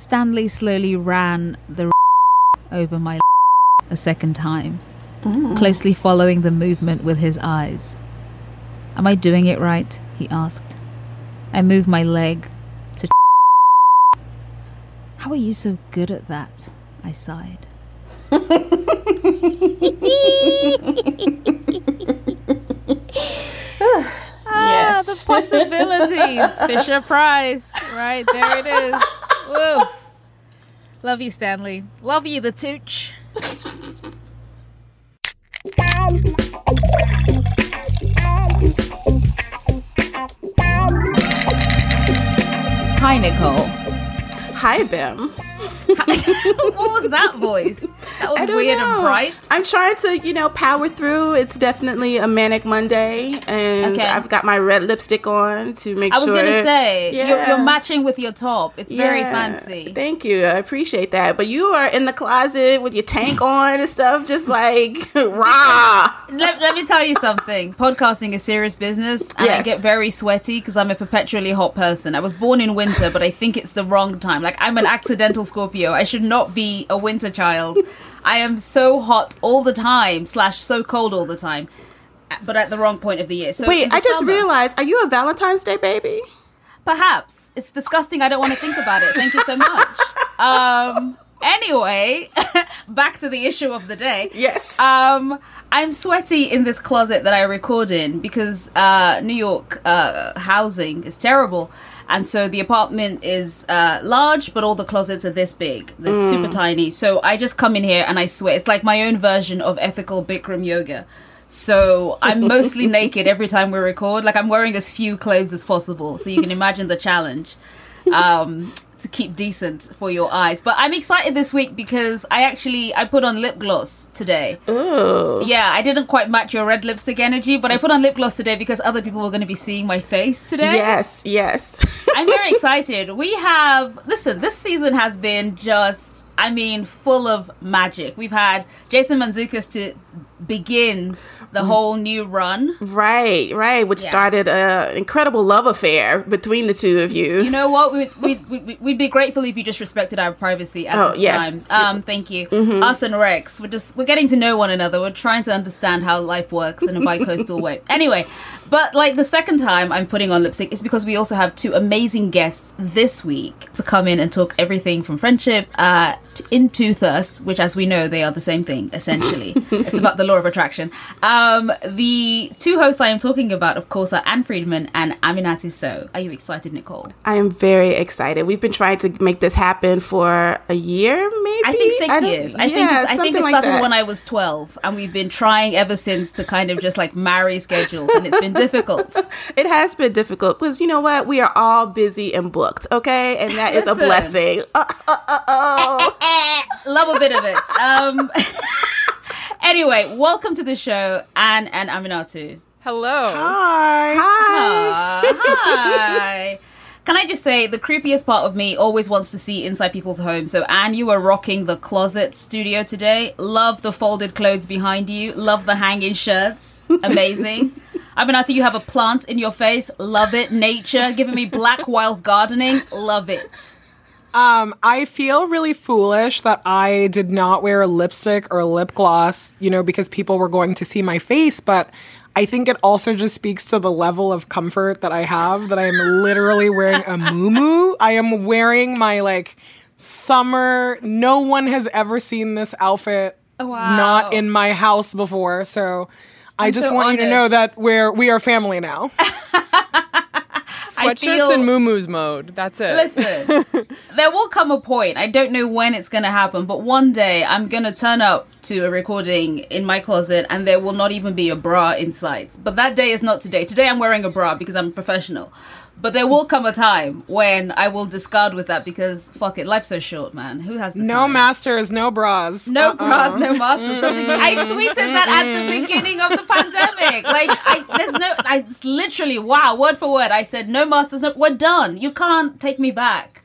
Stanley slowly ran the over my a second time, closely following the movement with his eyes. Am I doing it right? he asked. I moved my leg to. How are you so good at that? I sighed. Ah, the possibilities. Fisher Price. Right, there it is. Woo. Love you, Stanley. Love you, the tooch. Hi, Nichole. Hi, Bim. what was that voice? That was I don't weird know. and bright. I'm trying to, you know, power through. It's definitely a manic Monday, and Okay. I've got my red lipstick on to make sure. I was sure. gonna say you're, you're matching with your top. It's very Yeah. fancy. Thank you. I appreciate that. But you are in the closet with your tank on and stuff, just like rah. let, let me tell you something. Podcasting is serious business, and I get very sweaty because I'm a perpetually hot person. I was born in winter, but I think it's the wrong time. Like I'm an accidental Scorpio. I should not be a winter child. I am so hot all the time, slash so cold all the time, but at the wrong point of the year. So Wait, I just summer- realized. Are you a Valentine's Day baby? Perhaps it's disgusting. I don't want to think about it. Thank you so much. Um. Anyway, back to the issue of the day. Yes. Um, I'm sweaty in this closet that I record in because uh, New York uh, housing is terrible. And so the apartment is uh, large, but all the closets are this big. They're super tiny. So I just come in here and I sweat. It's like my own version of ethical Bikram yoga. So I'm mostly naked every time we record. Like I'm wearing as few clothes as possible. So you can imagine the challenge um, to keep decent for your eyes. But I'm excited this week because I actually I put on lip gloss today. Ooh. Yeah, I didn't quite match your red lipstick energy, but I put on lip gloss today because other people were going to be seeing my face today. Yes. Yes. I'm very excited. We have listen, this season has been just I mean full of magic. We've had Jason Mantzoukas to begin the whole new run. right. Right. Which Yeah. started an incredible love affair between the two of you. You know what? We'd, we'd, we'd, we'd be grateful if you just respected our privacy at Oh, this yes. time. Um, thank you. Us and Rex, we're just we're getting to know one another. We're trying to understand how life works in a bi-coastal way. Anyway, but like the second time I'm putting on lipstick is because we also have two amazing guests this week to come in and talk everything from friendship uh, to, into thirst, which, as we know, they are the same thing essentially. it's about the law of attraction. Um, the two hosts I am talking about, of course, are Ann Friedman and Aminatou Sow. Are you excited, Nichole? I am very excited. We've been trying to make this happen for a year, maybe. I think 6 don't- years. I think yeah, it's, I think it started that. when I was twelve, and we've been trying ever since to kind of just like marry schedules, and it's been difficult. It has been difficult because you know what? We are all busy and booked, okay? And that is a blessing. Uh, uh, uh, oh. Love a bit of it. Um, anyway, welcome to the show, Ann and Aminatou. Hello. Hi. Hi. Hi. Can I just say the creepiest part of me always wants to see inside people's homes. So Ann, you were rocking the closet studio today. Love the folded clothes behind you. Love the hanging shirts. Amazing. Aminatou, you have a plant in your face. Love it. Nature giving me black while gardening. Love it. Um, I feel really foolish that I did not wear a lipstick or a lip gloss, you know, because people were going to see my face, but I think it also just speaks to the level of comfort that I have that I am literally wearing a muumuu. I am wearing my like summer no one has ever seen this outfit Wow. not in my house before. So I just so want you to know that we're we are family now. Sweatshirts and moo mode. That's it. Listen, there will come a point. I don't know when it's going to happen, but one day I'm going to turn up to a recording in my closet and there will not even be a bra in sight. But that day is not today. Today I'm wearing a bra because I'm professional. But there will come a time when I will discard with that because fuck it, life's so short, man. Who has No time? masters, no bras. No Uh-uh. bras, no masters. Mm. Ex- I tweeted that at the beginning of the pandemic. Like, I, there's no, I it's literally, wow, word for word. I said, no masters, no, we're done. You can't take me back.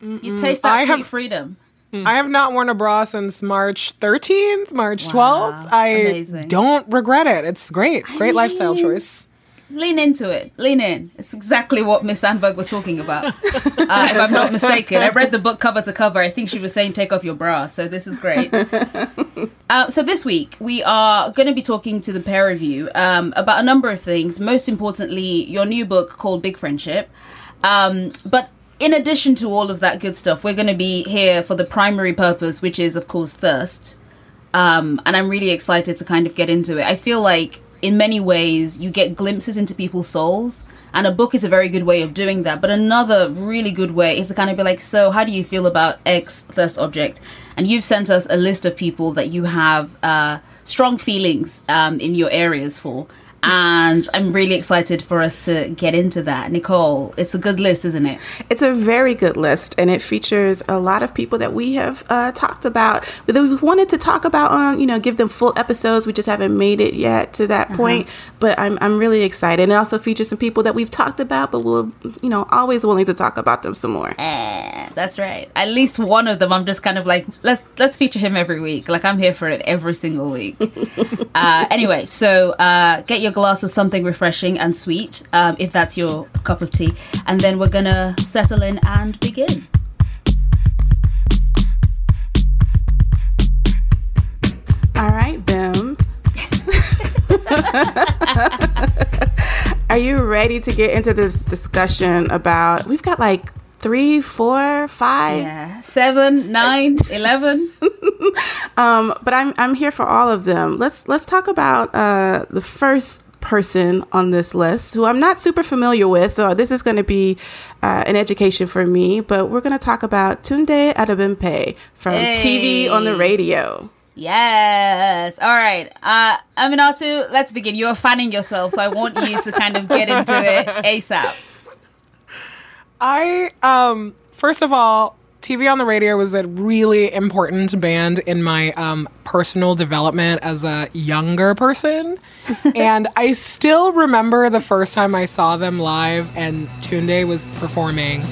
You taste that I sweet have- freedom. Mm. I have not worn a bra since March 13th, March 12th. I Amazing. don't regret it. It's great. Great lifestyle choice. Lean into it. Lean in. It's exactly what Miss Sandberg was talking about. Uh, if I'm not mistaken, I read the book cover to cover. I think she was saying take off your bra. So this is great. Uh, so this week we are going to be talking to the pair of you um, about a number of things. Most importantly, your new book called Big Friendship. Um, but in addition to all of that good stuff, we're going to be here for the primary purpose, which is, of course, thirst. Um, and I'm really excited to kind of get into it. I feel like in many ways you get glimpses into people's souls and a book is a very good way of doing that. But another really good way is to kind of be like so how do you feel about x thirst object? And you've sent us a list of people that you have uh, strong feelings um, in your areas for and I'm really excited for us to get into that. Nichole, it's a good list, isn't it? It's a very good list, and it features a lot of people that we have uh, talked about that we wanted to talk about on, you know, give them full episodes. We just haven't made it yet to that uh-huh. point, but I'm, I'm really excited. And it also features some people that we've talked about, but we'll, you know, always willing to talk about them some more. Eh, that's right. At least one of them, I'm just kind of like, let's let's feature him every week. Like I'm here for it every single week. uh, anyway, so uh, get your glass of something refreshing and sweet, um, if that's your cup of tea. And then we're gonna settle in and begin. All right, Bim. Are you ready to get into this discussion about? We've got like three, four, five, yeah. seven, nine, eleven. um, but I'm I'm here for all of them. Let's let's talk about uh, the first person on this list who I'm not super familiar with. So this is going to be uh, an education for me. But we're going to talk about Tunde Adebimpe from hey. TV on the radio. Yes. All right. Uh, Aminatou, let's begin. You're fanning yourself, so I want you to kind of get into it ASAP. I um first of all, TV on the radio was a really important band in my um, personal development as a younger person. and I still remember the first time I saw them live and Tunde was performing.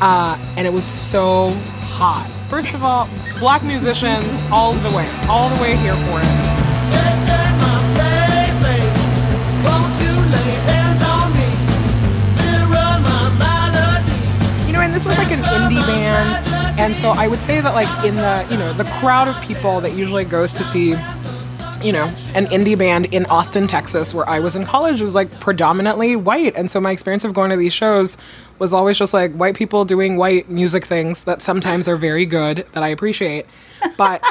Uh, and it was so hot. First of all, black musicians all the way, all the way here for it. This was like an indie band, and so I would say that like in the you know the crowd of people that usually goes to see you know, an indie band in Austin, Texas, where I was in college, was like predominantly white. And so my experience of going to these shows was always just like white people doing white music things that sometimes are very good that I appreciate. But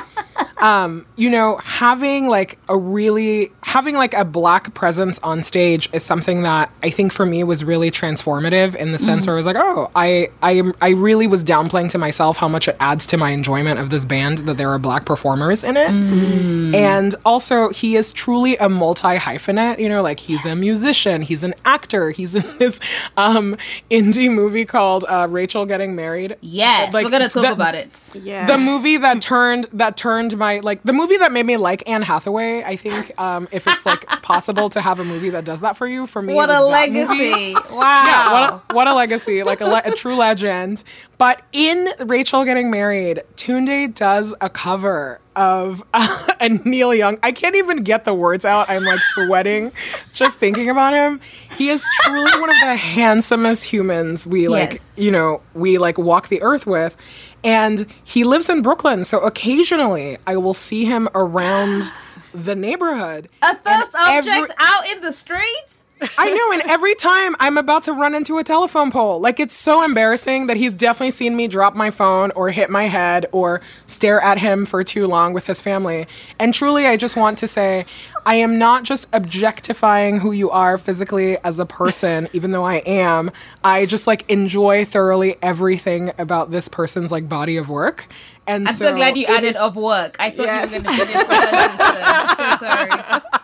um, you know, having like a really having like a black presence on stage is something that I think for me was really transformative in the sense mm. where I was like, oh, I I I really was downplaying to myself how much it adds to my enjoyment of this band that there are black performers in it, mm. and also he is truly a multi hyphenate. You know, like he's yes. a musician, he's an actor, he's in this um, indie movie called uh, Rachel Getting Married. Yes, like, we're gonna talk the, about it. Yeah, the movie that turned that turned my my like the movie that made me like Anne Hathaway. I think um, if it's like possible to have a movie that does that for you, for me, what a legacy! Wow, yeah, what a, what a legacy! Like a, le- a true legend. But in Rachel getting married, Tunde does a cover of uh, a Neil Young. I can't even get the words out. I'm like sweating just thinking about him. He is truly one of the handsomest humans we like, yes. you know, we like walk the earth with. And he lives in Brooklyn, so occasionally I will see him around the neighborhood. A thirst object every- out in the streets? I know, and every time I'm about to run into a telephone pole, like it's so embarrassing that he's definitely seen me drop my phone or hit my head or stare at him for too long with his family. And truly, I just want to say, I am not just objectifying who you are physically as a person, even though I am. I just like enjoy thoroughly everything about this person's like body of work. And I'm so, so glad you added is, of work. I thought yes. you were going to finish I'm so sorry.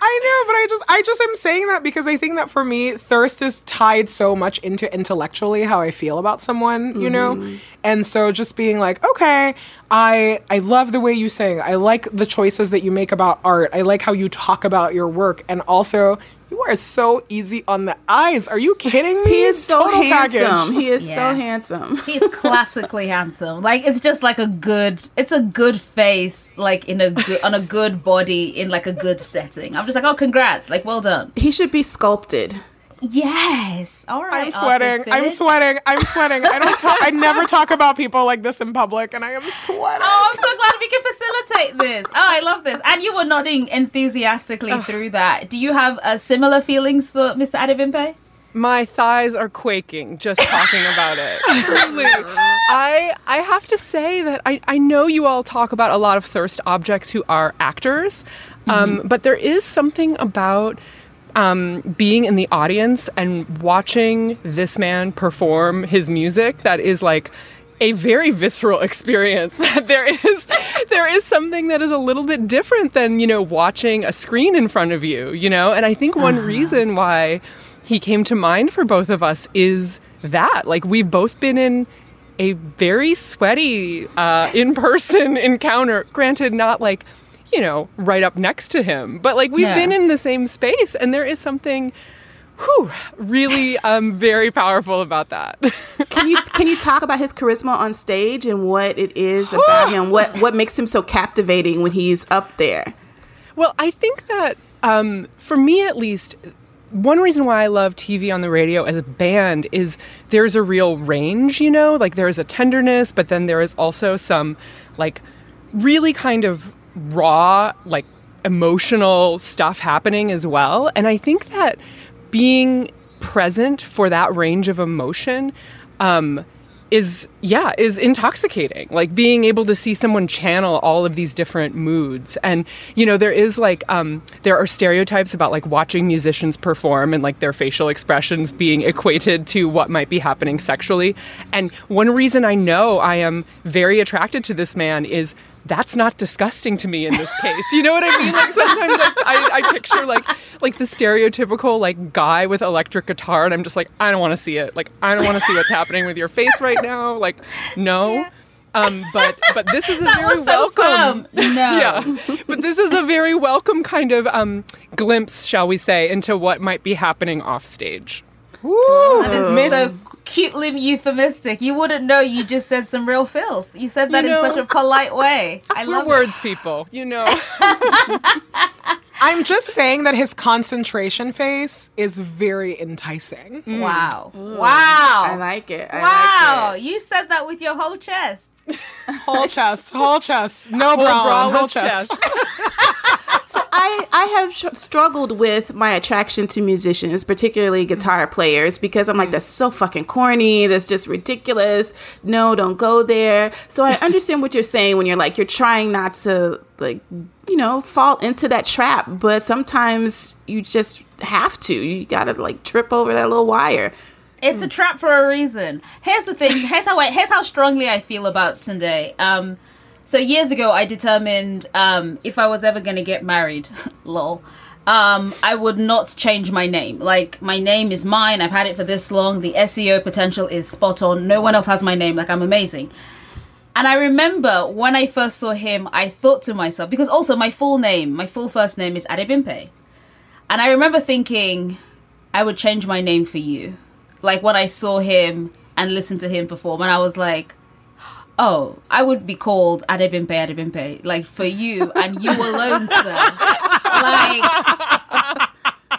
I know, but I just I just am saying that because I think that for me, thirst is tied so much into intellectually how I feel about someone, you mm-hmm. know? And so just being like, okay, I I love the way you sing. I like the choices that you make about art. I like how you talk about your work and also You are so easy on the eyes. Are you kidding me? He is so Total handsome. package. He is Yeah. so handsome. He's classically handsome. Like it's just like a good. It's a good face, like in a good on a good body in like a good setting. I'm just like, oh, congrats! Like, well done. He should be sculpted. Yes. All right. I'm sweating. I'm sweating. I'm sweating. I don't talk. I never talk about people like this in public, and I am sweating. Oh, I'm so glad we can facilitate this. Oh, I love this. And you were nodding enthusiastically through that. Do you have uh, similar feelings for Mr. Adebimpe? My thighs are quaking just talking about it. Truly. I I have to say that I, I know you all talk about a lot of thirst objects who are actors, um, but there is something about um, being in the audience and watching this man perform his music that is like a very visceral experience. That there is there is something that is a little bit different than you know watching a screen in front of you you know? And i think one reason why he came to mind for both of us is that like we've both been in a very sweaty uh, in-person encounter. Granted not like you know right up next to him but like we've Yeah. been in the same space and there is something whew, really um, very powerful about that Can you can you talk about his charisma on stage and what it is about him? What what makes him so captivating when he's up there? Well, I think that um, for me at least, one reason why I love TV on the radio as a band is there's a real range, you know? Like there's a tenderness, but then there is also some like really kind of raw, like emotional stuff happening as well. And I think that being present for that range of emotion um, is yeah is intoxicating. Like being able to see someone channel all of these different moods. And you know there is like um there are stereotypes about like watching musicians perform and like their facial expressions being equated to what might be happening sexually. And one reason i know i am very attracted to this man is that's not disgusting to me in this case. You know what I mean? Like sometimes I, I, I picture like like the stereotypical like guy with electric guitar, and I'm just like, I don't want to see it. Like I don't want to see what's happening with your face right now. Like no. Um, but but this is a That very was so welcome. firm. No. Yeah, but this is a very welcome kind of um, glimpse, shall we say, into what might be happening off stage. Ooh, That is Miss- so cutely euphemistic. You wouldn't know you just said some real filth. You said that You in such a polite way. I We're love it. words people, you know. I'm just saying that his concentration face is very enticing. Wow. Mm. Wow. I like it. I wow. like it. You said that with your whole chest. Whole chest, whole chest, no Whole problem, whole braless chest. so I, I have sh- struggled with my attraction to musicians, particularly guitar players, because I'm like, mm. that's so fucking corny. That's just ridiculous. No, don't go there. So I understand what you're saying when you're like, you're trying not to, like, you know, fall into that trap. But sometimes you just have to. You gotta, like, trip over that little wire. It's a trap for a reason. Here's the thing. Here's how I, here's how strongly I feel about Tunde. Um, so years ago, I determined um, if I was ever going to get married, lol, um, I would not change my name. Like my name is mine. I've had it for this long. The SEO potential is spot on. No one else has my name. Like I'm amazing. And I remember when I first saw him, I thought to myself because also my full name, my full first name is Adebimpe, and I remember thinking I would change my name for you. Like when I saw him and listened to him perform, and I was like, oh, I would be called Adebimpe Adebimpe, like for you and you alone, sir. Like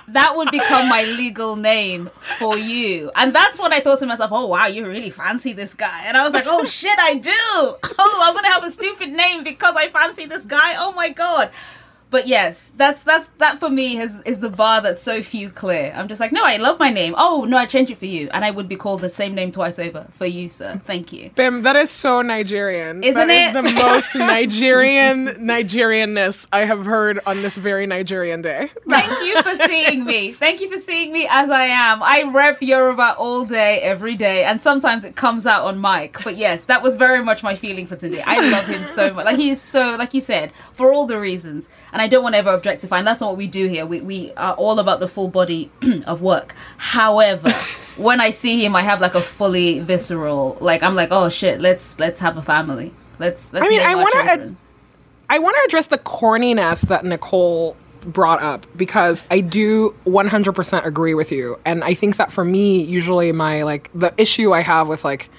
that would become my legal name for you. And that's what I thought to myself, oh wow, you really fancy this guy. And I was like, oh shit, I do. Oh, I'm gonna have a stupid name because I fancy this guy. Oh my god. But yes, that's that's that for me is is the bar that so few clear. I'm just like, no, I love my name. Oh no, I changed it for you, and I would be called the same name twice over for you, sir. Thank you. Bim, that is so Nigerian. Isn't That is it? the most Nigerian Nigerianness I have heard on this very Nigerian day. Thank you for seeing me. Thank you for seeing me as I am. I rep Yoruba all day, every day, and sometimes it comes out on mic. But yes, that was very much my feeling for today. I love him so much. Like he's so, like you said, for all the reasons. And I don't want to ever objectify. And that's not what we do here. We we are all about the full body of work. However, when I see him, I have like a fully visceral. Like I'm like, oh shit, let's let's have a family. Let's let's. I mean, I wanna ad- I want to address the corniness that Nichole brought up because I do 100% agree with you. And I think that for me, usually my like the issue I have with like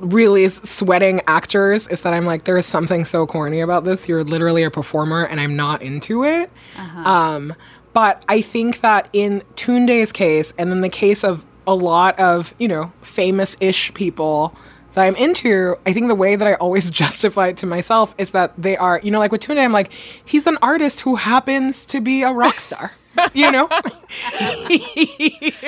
really sweating actors is that I'm like, there is something so corny about this. You're literally a performer, and I'm not into it. Um, but I think that in Tunde's case, and in the case of a lot of you know famous-ish people that I'm into, I think the way that I always justify it to myself is that they are, you know, like with Tunde, I'm like, he's an artist who happens to be a rock star. You know,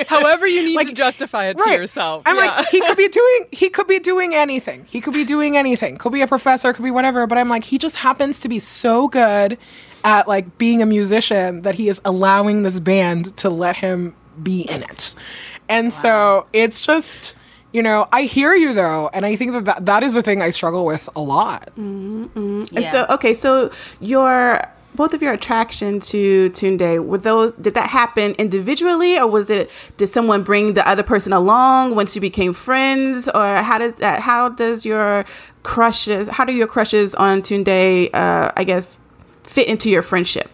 However, you need Like, to justify it to yourself. I'm Yeah. like, he could be doing, he could be doing anything. He could be doing anything. Could be a professor, could be whatever. But I'm like, he just happens to be so good at like being a musician that he is allowing this band to let him be in it. And so it's just, you know, I hear you though, and I think that that, that is the thing I struggle with a lot. And so, okay, so your both of your attraction to Tunde were those did that happen individually or was it did someone bring the other person along once you became friends or how did that how does your crushes how do your crushes on Tunde uh, I guess fit into your friendship?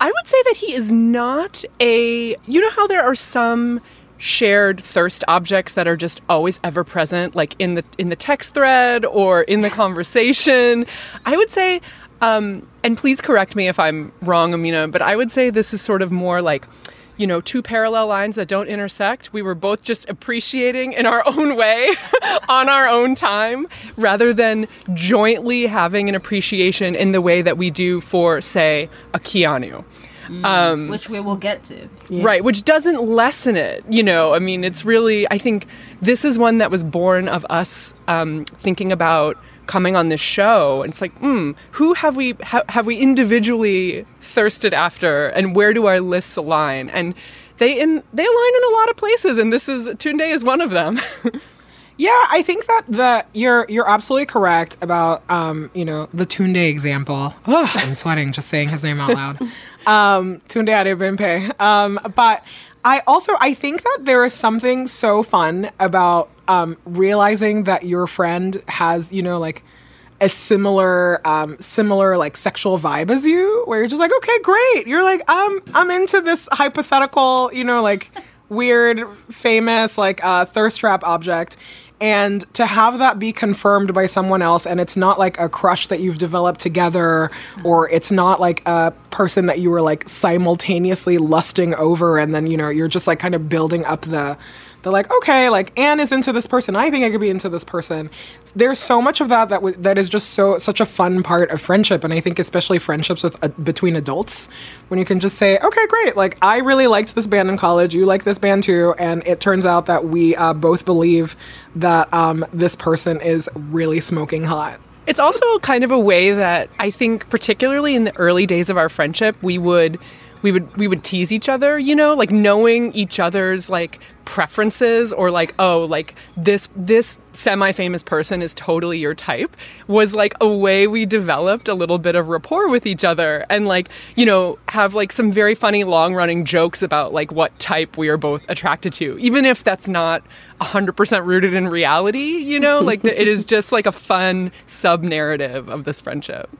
I would say that he is not a. You know how there are some shared thirst objects that are just always ever present, like in the in the text thread or in the conversation. I would say, um, and please correct me if I'm wrong, Amina, but I would say this is sort of more like. You know, two parallel lines that don't intersect. We were both just appreciating in our own way, on our own time, rather than jointly having an appreciation in the way that we do for, say, a Keanu. Um, which we will get to. Right, which doesn't lessen it. You know, I mean, it's really, I think this is one that was born of us um, thinking about coming on this show. And it's like, hmm, who have we, ha- have we individually thirsted after and where do our lists align? And they, in, they align in a lot of places, and this is, Tunde is one of them. Yeah, I think that the you're you're absolutely correct about um, you know, the Tunde example. Ugh, I'm sweating just saying his name out loud. Um, Tunde Adebimpe. Um, but I also I think that there is something so fun about um, realizing that your friend has, you know, like a similar um similar like sexual vibe as you where you're just like okay great you're like i'm i'm into this hypothetical you know like weird famous like uh thirst trap object and to have that be confirmed by someone else and it's not like a crush that you've developed together or it's not like a person that you were like simultaneously lusting over and then you know you're just like kind of building up the they're like, okay, like Ann is into this person. I think I could be into this person. There's so much of that that w- that is just so such a fun part of friendship, and I think especially friendships with uh, between adults, when you can just say, okay, great, like I really liked this band in college. You like this band too, and it turns out that we uh, both believe that um, this person is really smoking hot. It's also kind of a way that I think, particularly in the early days of our friendship, we would we would we would tease each other, you know, like knowing each other's like preferences or like oh like this this semi-famous person is totally your type was like a way we developed a little bit of rapport with each other and like you know have like some very funny long-running jokes about like what type we are both attracted to even if that's not 100% rooted in reality you know like it is just like a fun sub narrative of this friendship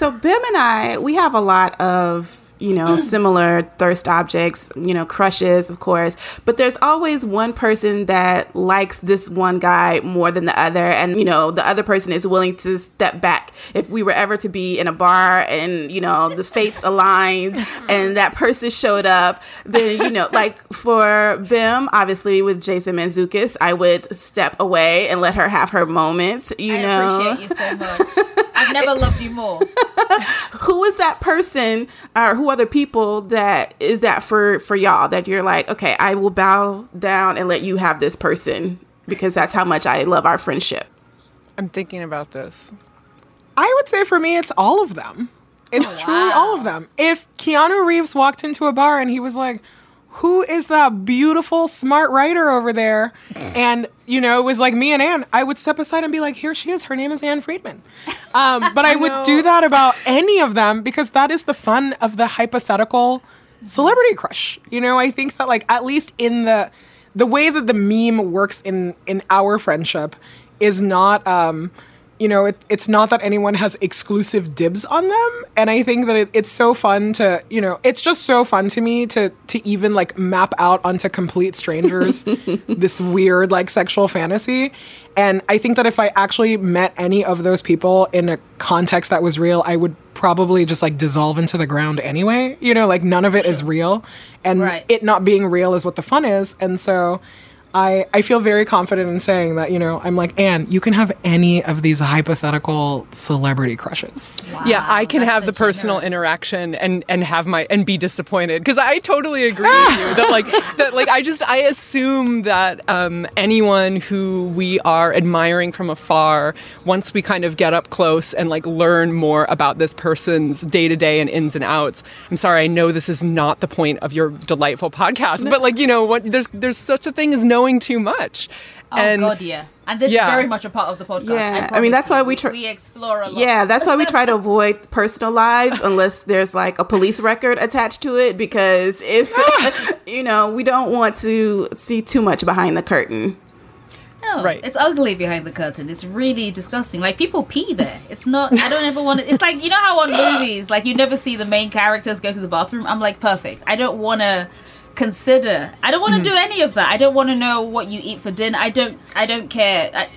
So Bim and I, we have a lot of you know similar thirst objects, you know crushes, of course. But there's always one person that likes this one guy more than the other, and you know the other person is willing to step back. If we were ever to be in a bar and you know the fates aligned and that person showed up, then you know like for Bim, obviously with Jason Mantzoukas, I would step away and let her have her moments. You I know, appreciate you so much. I've never loved you more. who is that person or who other people that is that for for y'all that you're like okay i will bow down and let you have this person because that's how much i love our friendship i'm thinking about this I would say for me, it's all of them. It's oh, truly all of them. If Keanu Reeves walked into a bar and he was like, who is that beautiful, smart writer over there? And, you know, it was like me and Ann, I would step aside and be like, here she is. Her name is Ann Friedman. Um, but I would do that about any of them because that is the fun of the hypothetical celebrity crush. You know, I think that, like, at least in the the way that the meme works in in our friendship is not um you know it, it's not that anyone has exclusive dibs on them and i think that it, it's so fun to you know it's just so fun to me to to even like map out onto complete strangers this weird like sexual fantasy. And i think that if i actually met any of those people in a context that was real i would probably just like dissolve into the ground anyway. You know like none of it is real. And Right. it not being real is what the fun is. And so I, I feel very confident in saying that, you know, I'm like, Ann, you can have any of these hypothetical celebrity crushes. yeah, I can have the personal generous. interaction and and have my and be disappointed because I totally agree with you that like that like I just I assume that um, anyone who we are admiring from afar, once we kind of get up close and like learn more about this person's day to day and ins and outs. I'm sorry, I know this is not the point of your delightful podcast, but like you know what, there's there's such a thing as knowing too much. Oh and God, yeah. And this Yeah. is very much a part of the podcast. Yeah, I promise mean, that's why we tr- we explore a lot. Yeah, that's why we try to avoid personal lives unless there's like a police record attached to it because if you know, we don't want to see too much behind the curtain. No, Right. It's ugly behind the curtain. It's really disgusting. Like people pee there. It's not. I don't ever want to. It's like you know how on movies, like you never see the main characters go to the bathroom. I'm like perfect. I don't want to consider. I don't want to do any of that. I don't want to know what you eat for dinner. I don't. I don't care. I,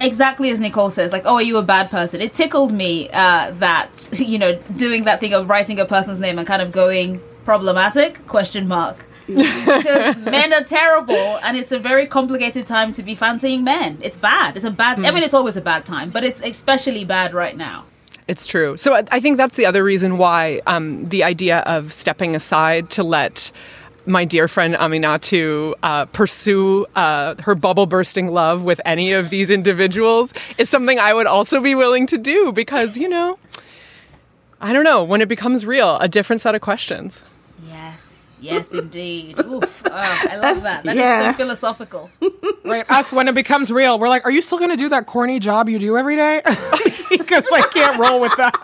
exactly as Nichole says, like, oh, are you a bad person? It tickled me uh, that you know doing that thing of writing a person's name and kind of going problematic question mark because men are terrible and it's a very complicated time to be fancying men. It's bad. It's a bad. I mean, it's always a bad time, but it's especially bad right now. It's true. So I- think that's the other reason why um, the idea of stepping aside to let my dear friend Aminatou uh, pursue uh, her bubble bursting love with any of these individuals is something I would also be willing to do because, you know, I don't know, when it becomes real, a different set of questions. Yes, yes, indeed. Oof, oh, I love that. That is yeah. so philosophical. Right? Us, when it becomes real, we're like, are you still going to do that corny job you do every day? because I can't roll with that.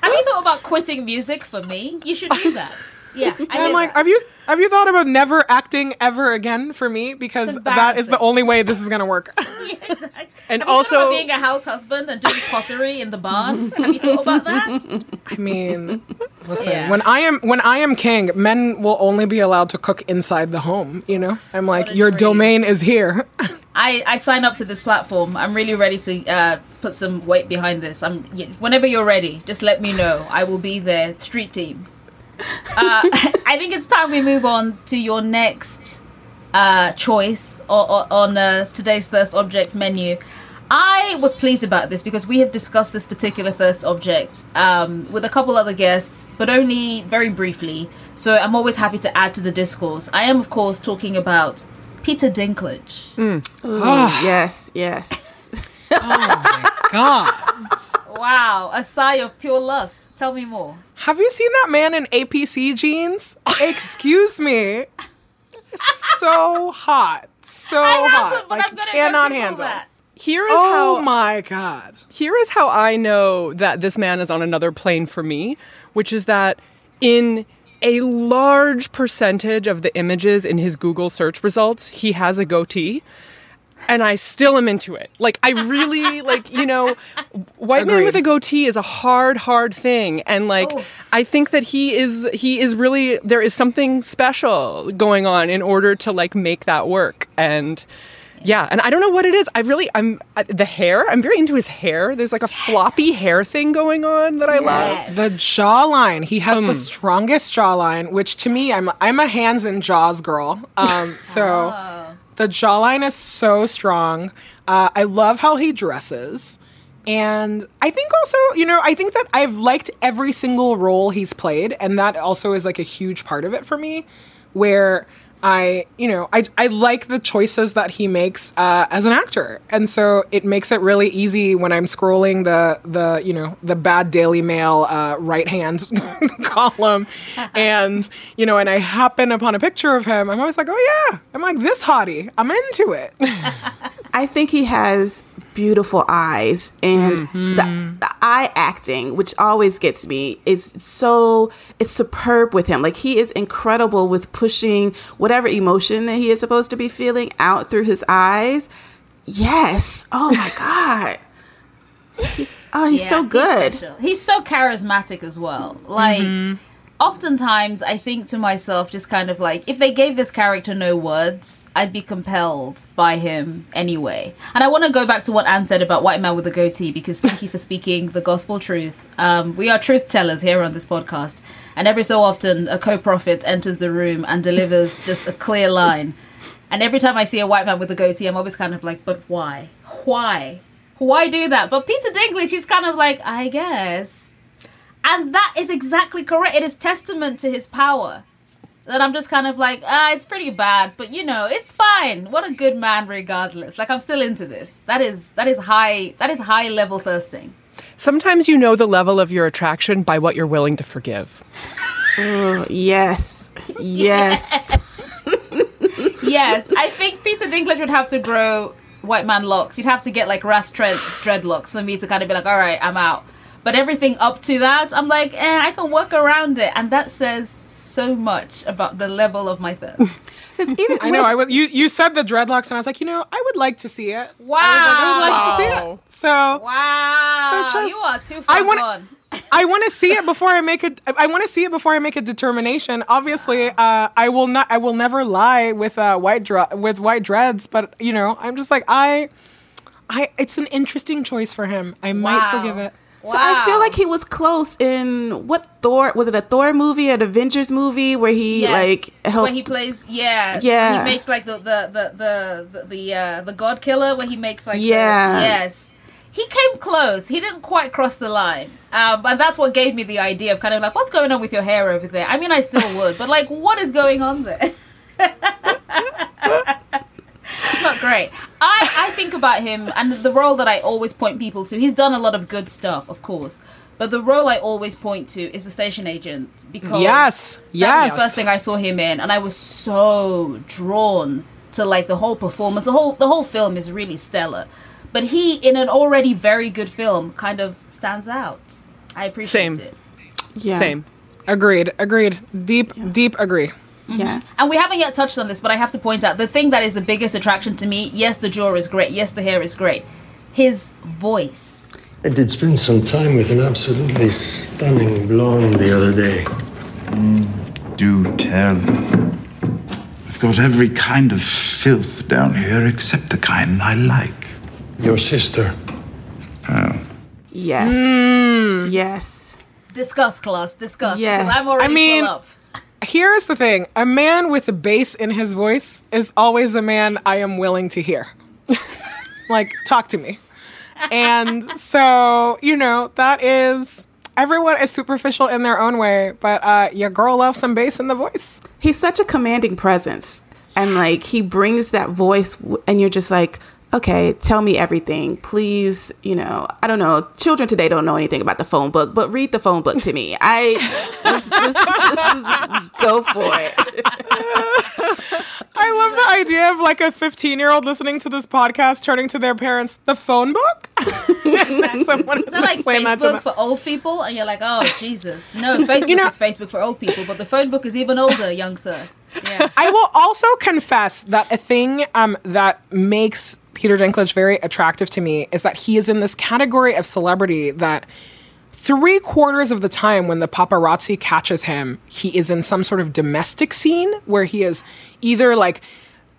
Have you thought about quitting music for me? You should do that. Yeah, I And hear I'm like, that. have you have you thought about never acting ever again for me? Because that is the only way this is going to work. Yeah, exactly. And Have you also- about being a house husband and doing pottery in the barn. Have you thought about that? I mean, listen, Yeah. when I am when I am king, men will only be allowed to cook inside the home. You know, I'm like, your dream. domain is here. I, I sign up to this platform. I'm really ready to uh, put some weight behind this. I'm whenever you're ready, just let me know. I will be there. Street team. Uh, I think it's time we move on to your next uh, choice o- o- on uh, today's thirst object menu. I was pleased about this because we have discussed this particular thirst object um, with a couple other guests, but only very briefly. So I'm always happy to add to the discourse. I am, of course, talking about Peter Dinklage. Ooh, yes, yes. Oh my god, Wow, a sigh of pure lust. Tell me more. have you seen that man in APC jeans? Excuse me, so hot, so I haven't, hot, but like I'm gonna cannot handle. that. Here is Oh how my God. here is how I know that this man is on another plane for me, which is that in a large percentage of the images in his Google search results, he has a goatee. And I still am into it. Like I really like, you know, white man with a goatee is a hard, hard thing. And like Oof. I think that he is he is really there is something special going on in order to like make that work. And yeah, and I don't know what it is. I really, I'm I, the hair. I'm very into his hair. There's like a floppy hair thing going on that I love. The jawline. He has Um. the strongest jawline, which to me, I'm I'm a hands and jaws girl. Um, so Oh. The jawline is so strong. Uh, I love how he dresses. And I think also, you know, I think that I've liked every single role he's played, and that also is like a huge part of it for me, where I, you know, I, I like the choices that he makes uh, as an actor, and so it makes it really easy when I'm scrolling the the you know the bad Daily Mail uh, right hand column, and you know, and I happen upon a picture of him. I'm always like, oh yeah, I'm like this hottie, I'm into it. I think he has beautiful eyes and the, mm-hmm. the eye acting which always gets me is so it's superb with him. Like he is incredible with pushing whatever emotion that he is supposed to be feeling out through his eyes. Yes. Oh my god. He's, oh he's Yeah, so good. special. He's, so charismatic as well. Like, mm-hmm. Oftentimes I think to myself, just kind of like, if they gave this character no words, I'd be compelled by him anyway. And I want to go back to what Ann said about White Man with a Goatee because thank you for speaking the gospel truth. Um, we are truth tellers here on this podcast. And every so often, a co prophet enters the room and delivers just a clear line. And every time I see a white man with a goatee, I'm always kind of like, but why? Why? Why do that? But Peter Dinklage, he's kind of like, I guess. And that is exactly correct. It is testament to his power. That I'm just kind of like, ah, it's pretty bad, but you know, it's fine. What a good man, regardless. Like I'm still into this. That is that is high. That is high level thirsting. Sometimes you know the level of your attraction by what you're willing to forgive. Oh, yes yes yes, I think Peter Dinklage would have to grow white man locks. You'd have to get like Ras Tread dreadlocks for me to kind of be like, all right, I'm out. But everything up to that, I'm like, eh, I can work around it, and that says so much about the level of my thirst. 'Cause even I know. I would. You you said the dreadlocks, and I was like, you know, I would like to see it. Wow! I, was like, I would like to see it. So Wow, just- you are too far I wanna- gone. I want to see it before I make it. I want to see it before I make a determination. Obviously, uh, I will not. I will never lie with uh, white dre- with white dreads. But you know, I'm just like I. I. It's an interesting choice for him. I might Wow. forgive it. So I feel like he was close in what Thor was it a Thor movie, an Avengers movie where he Yes. like helped when he plays, yeah, Yeah. He makes like the the the the the, the, uh, the God Killer, where he makes like, the- Yeah. yes. He came close. He didn't quite cross the line, um, but that's what gave me the idea of kind of like, what's going on with your hair over there? I mean, I still would, but like, what is going on there? it's not great. I, I think about him and the role that I always point people to. He's done a lot of good stuff, of course. But the role I always point to is the station agent because Yes. that Yes. was the first thing I saw him in, and I was so drawn to like the whole performance. The whole the whole film is really stellar, but he in an already very good film kind of stands out. I appreciate Same. it. yeah. Same. Agreed. Agreed. Deep. Deep agree. Yeah. And we haven't yet touched on this, but I have to point out the thing that is the biggest attraction to me. Yes, the jaw is great. Yes, the hair is great. His voice. I did spend some time with an absolutely stunning blonde the other day. Do tell. I've got every kind of filth down here except the kind I like. Your sister. Oh. Yes. Hmm. Yes. Discuss, class. Discuss. Yes. I'm already I mean- full up. Here's the thing: a man with a bass in his voice is always a man I am willing to hear. like, talk to me. And so, you know, that is everyone is superficial in their own way, but uh, your girl loves some bass in the voice. He's such a commanding presence. And like he brings that voice and you're just like, okay, tell me everything. Please, you know, I don't know. Children today don't know anything about the phone book, but read the phone book to me. I this, this, this is, go for it. I love the idea of like a 15 year old listening to this podcast, turning to their parents, the phone book. and then someone is Is like saying that to for old people? And you're like, oh, Jesus. No, Facebook know- is Facebook for old people, but the phone book is even older, young sir. Yeah. I will also confess that a thing um, that makes Peter Dinklage very attractive to me is that he is in this category of celebrity that three quarters of the time when the paparazzi catches him, he is in some sort of domestic scene where he is either like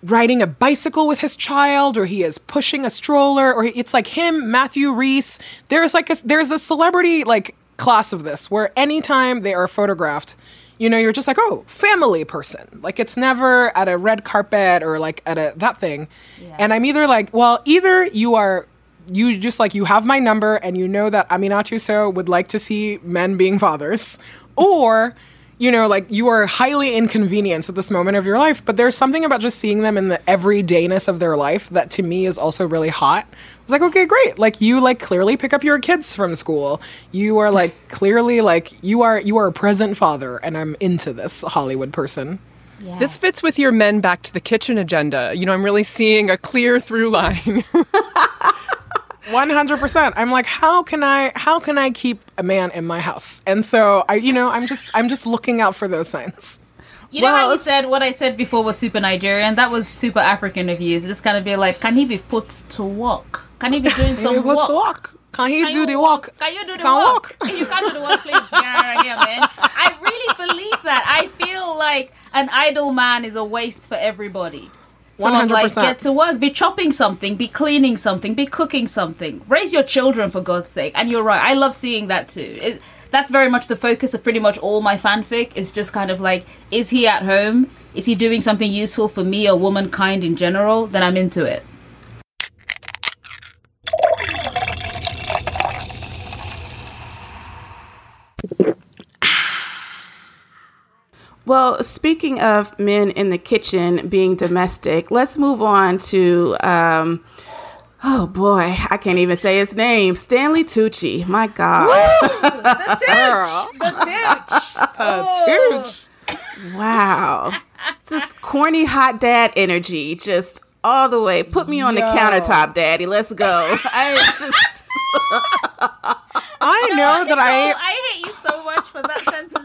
riding a bicycle with his child or he is pushing a stroller or it's like him matthew rhys. There's like a there's a celebrity like class of this where anytime they are photographed you know you're just like oh family person. Like it's never at a red carpet or like at a that thing. And i'm either like well either you are you just like you have my number and you know that Aminatou Sow would like to see men being fathers, or you know like you are highly inconvenienced at this moment of your life. But there's something about just seeing them in the everydayness of their life that to me is also really hot. It's like okay, great. Like you like clearly pick up your kids from school. You are like clearly like you are you are a present father, and I'm into this Hollywood person. This fits with your men back to the kitchen agenda. You know, I'm really seeing a clear through line. One hundred percent. I'm like, how can I how can I keep a man in my house? And so I you know, I'm just I'm just looking out for those signs. You know Well, how you said what I said before was super Nigerian? That was super African of you. It's just kind of be like, can he be put to work? Can he be doing some Hey, what's work? walk? Can he Can do the walk? Can you do the Can walk? walk. You can't do the walk, please get out here, man. I really believe that. I feel like an idle man is a waste for everybody. So like, 100%. get to work, be chopping something, be cleaning something, be cooking something. Raise your children for God's sake. And you're right. I love seeing that too. It, that's very much the focus of pretty much all my fanfic. Is just kind of like, is he at home? Is he doing something useful for me or womankind in general? Then I'm into it. Well, speaking of men in the kitchen being domestic, let's move on to. Um, oh boy, I can't even say his name. Stanley Tucci. My God. Girl. Patooch. Wow. Just corny hot dad energy. Just all the way. Put me on the countertop, daddy. Let's go. I just. I know that I I hate you so much for that sentence.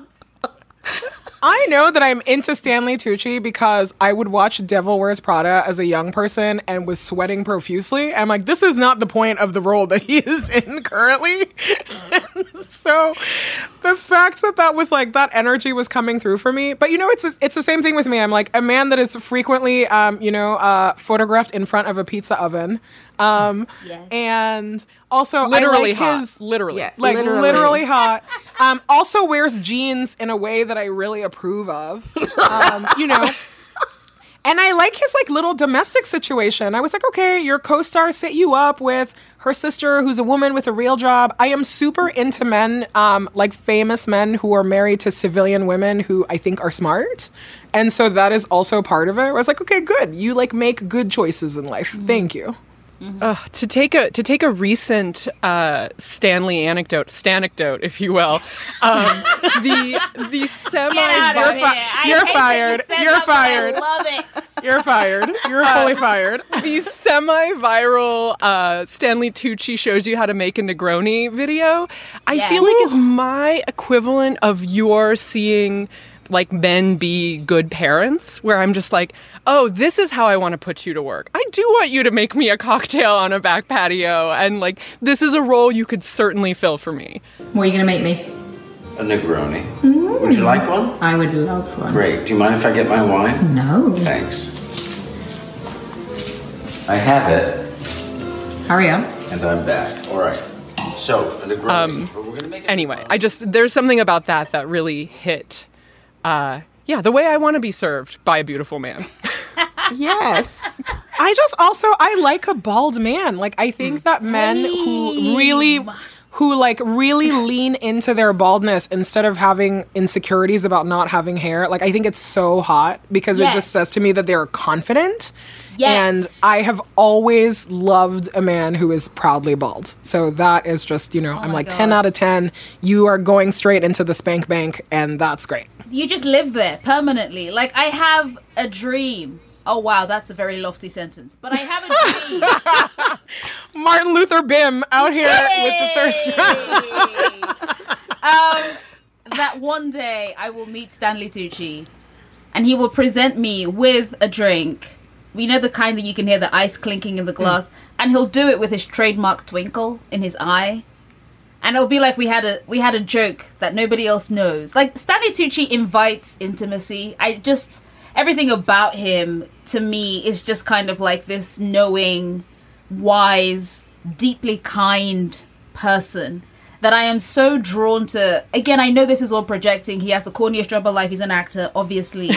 I know that I'm into Stanley Tucci because I would watch Devil Wears Prada as a young person and was sweating profusely. I'm like, this is not the point of the role that he is in currently. so the fact that that was like that energy was coming through for me. But you know, it's it's the same thing with me. I'm like a man that is frequently, um, you know, uh, photographed in front of a pizza oven. Um, Yes. and also Literally like hot. his Literally. Yeah. like Literally. literally, hot. Um, also wears jeans in a way that I really approve of. Um, you know. And I like his like little domestic situation. I was like, okay, your co-star set you up with her sister, who's a woman with a real job. I am super into men, um, like famous men who are married to civilian women who I think are smart, and so that is also part of it. I was like, okay, good. You like make good choices in life. Thank you. Ugh, to take a to take a recent uh, Stanley anecdote, stanecdote, if you will, um, the the semi Get out of You're here. fi- I you're hate that fired. you said You're that, but I fired. love it. You're fired. You're fully fired. the semi-viral uh, Stanley Tucci shows you how to make a Negroni video. I Yeah. feel like is my equivalent of your seeing like men be good parents, where I'm just like, oh, this is how I want to put you to work. I do want you to make me a cocktail on a back patio, and like this is a role you could certainly fill for me. What are you gonna make me? A Negroni. Would you like one? I would love one. Great. Do you mind if I get my wine? No. Thanks. I have it, Hurry up. and I'm back. All right. So, a Negroni. Um, but we're gonna make Anyway, I just there's something about that that really hit. Uh, yeah, the way I want to be served by a beautiful man. Yes. I just also I like a bald man. Like I think that men who really who like really lean into their baldness instead of having insecurities about not having hair. Like I think it's so hot because it just says to me that they're confident. Yes. And I have always loved a man who is proudly bald. So that is just, you know, oh I'm my like 10 out of 10. You are going straight into the spank bank and that's great. You just live there permanently. Like I have a dream. Oh wow, that's a very lofty sentence. But I have a dream. Martin Luther Bim out here with the thirst um, that one day I will meet Stanley Tucci, and he will present me with a drink. We know the kind that you can hear the ice clinking in the glass, and he'll do it with his trademark twinkle in his eye. And it'll be like we had a we had a joke that nobody else knows. Like Stanley Tucci invites intimacy. I just everything about him to me is just kind of like this knowing, wise, deeply kind person that I am so drawn to. Again, I know this is all projecting. He has the corniest job of life. He's an actor, obviously.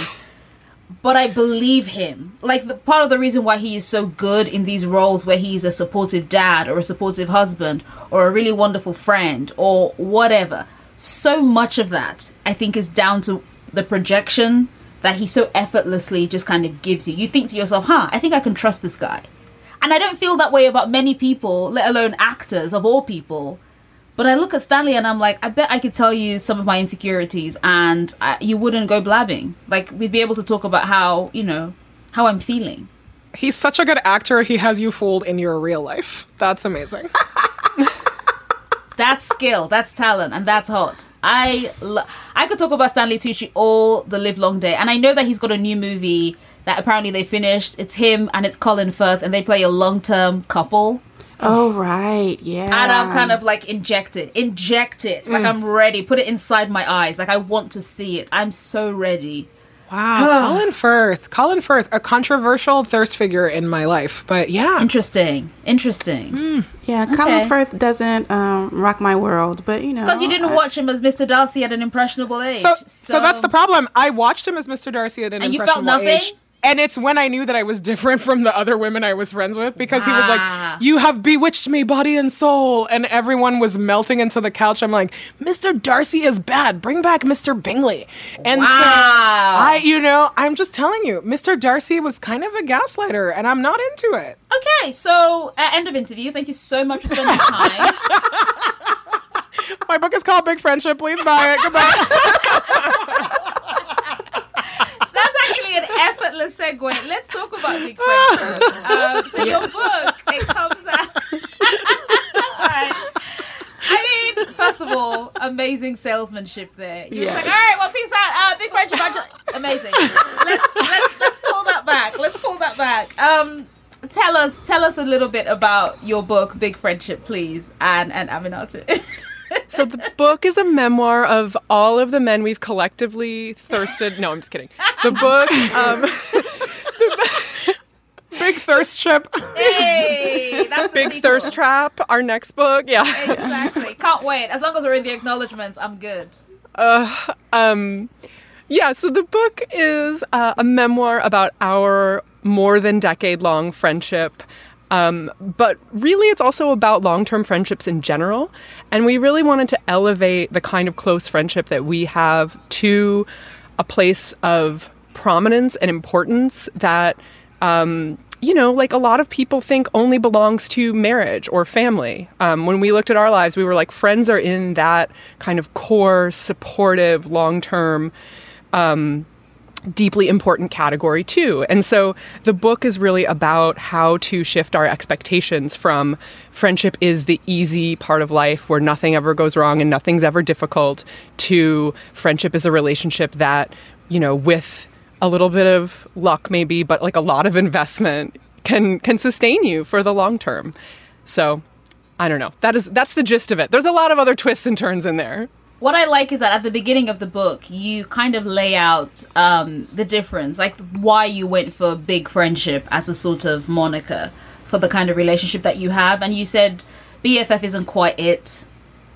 but I believe him. Like the part of the reason why he is so good in these roles where he's a supportive dad or a supportive husband or a really wonderful friend or whatever. So much of that I think is down to the projection that he so effortlessly just kind of gives you. You think to yourself, "Huh, I think I can trust this guy." And I don't feel that way about many people, let alone actors of all people. But I look at Stanley and I'm like, I bet I could tell you some of my insecurities and I, you wouldn't go blabbing. Like, we'd be able to talk about how, you know, how I'm feeling. He's such a good actor. He has you fooled in your real life. That's amazing. That's skill, that's talent, and that's hot. I lo- I could talk about Stanley Tucci all the live long day, and I know that he's got a new movie that apparently they finished. It's him and it's Colin Firth, and they play a long term couple. Oh right, yeah. And I'm kind of like injected, inject it, like mm. I'm ready. Put it inside my eyes, like I want to see it. I'm so ready. Wow, Colin Firth. Colin Firth, a controversial thirst figure in my life, but yeah. Interesting, interesting. yeah. Okay. Colin Firth doesn't um, rock my world, but you know, Because you didn't I- watch him as Mr. Darcy at an impressionable age. So, so that's the problem. I watched him as Mr. Darcy at an And you felt impressionable nothing? age. And it's when I knew that I was different from the other women I was friends with because he was Ah. like, You have bewitched me, body and soul. And everyone was melting into the couch. I'm like, Mr. Darcy is bad. Bring back Mr. Bingley. And so I, you know, I'm just telling you, Mr. Darcy was kind of a gaslighter, and I'm not into it. Okay, so uh, end of interview. Thank you so much for spending time. My book is called Big Friendship. Please buy it. Goodbye. Effortless segue. Let's talk about Big Friendship. Um, so your book, it comes out. I mean, first of all, amazing salesmanship there. You're just like, all right, well, peace out. Uh, big friendship, amazing. Let's let's let's pull that back. Let's pull that back. Um, tell us tell us a little bit about your book, Big Friendship, please, and and Aminatou. So the book is a memoir of all of the men we've collectively thirsted. No, I'm just kidding. The book, um, Big thirst chip. hey, that's the Big sequel. Thirst Trap, our next book. Yeah. Exactly. Can't wait. As long as we're in the acknowledgements, I'm good. Yeah, so the book is uh, a memoir about our more than decade long friendship. Um, but really, it's also about long term friendships in general. And we really wanted to elevate the kind of close friendship that we have to a place of prominence and importance that, um, you know, like a lot of people think only belongs to marriage or family. Um, when we looked at our lives, we were like, friends are in that kind of core, supportive, long term deeply important category too. And so the book is really about how to shift our expectations from friendship is the easy part of life where nothing ever goes wrong and nothing's ever difficult to friendship is a relationship that, you know, with a little bit of luck maybe, but like a lot of investment can can sustain you for the long term. So I don't know. That is that's the gist of it. There's a lot of other twists and turns in there. What I like is that at the beginning of the book, you kind of lay out um, the difference, like why you went for big friendship as a sort of moniker for the kind of relationship that you have. And you said BFF isn't quite it,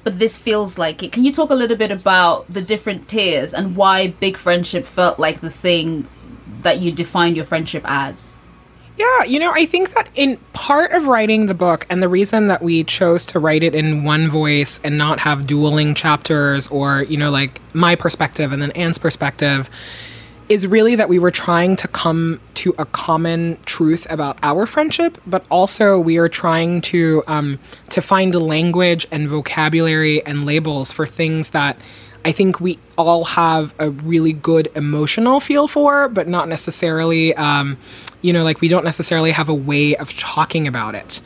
but this feels like it. Can you talk a little bit about the different tiers and why big friendship felt like the thing that you defined your friendship as? Yeah, you know, I think that in part of writing the book, and the reason that we chose to write it in one voice and not have dueling chapters or, you know, like my perspective and then Ann's perspective, is really that we were trying to come to a common truth about our friendship, but also we are trying to um, to find language and vocabulary and labels for things that I think we all have a really good emotional feel for, but not necessarily, um, you know, like we don't necessarily have a way of talking about it.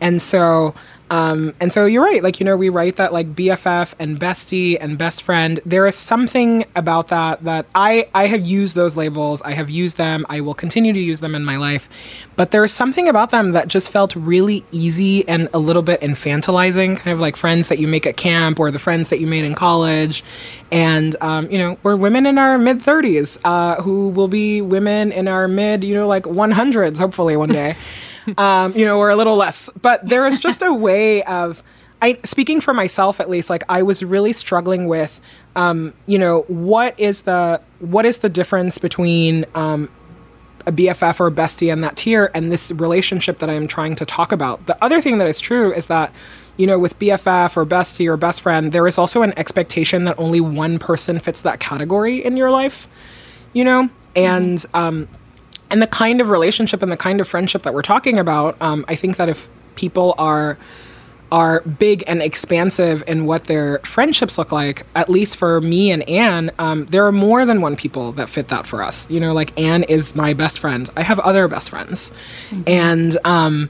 And so, um, and so you're right. Like, you know, we write that like BFF and bestie and best friend. There is something about that that I, I have used those labels. I have used them. I will continue to use them in my life. But there is something about them that just felt really easy and a little bit infantilizing, kind of like friends that you make at camp or the friends that you made in college. And, um, you know, we're women in our mid 30s uh, who will be women in our mid, you know, like 100s, hopefully one day um, you know, or a little less. But there is just a way of, I speaking for myself at least, like I was really struggling with, um, you know, what is the what is the difference between um, a BFF or a bestie and that tier and this relationship that I am trying to talk about. The other thing that is true is that, you know, with BFF or bestie or best friend, there is also an expectation that only one person fits that category in your life, you know, and um, and the kind of relationship and the kind of friendship that we're talking about, um, I think that if people are are big and expansive in what their friendships look like, at least for me and Ann, um, there are more than one people that fit that for us. You know, like Ann is my best friend. I have other best friends. And, um,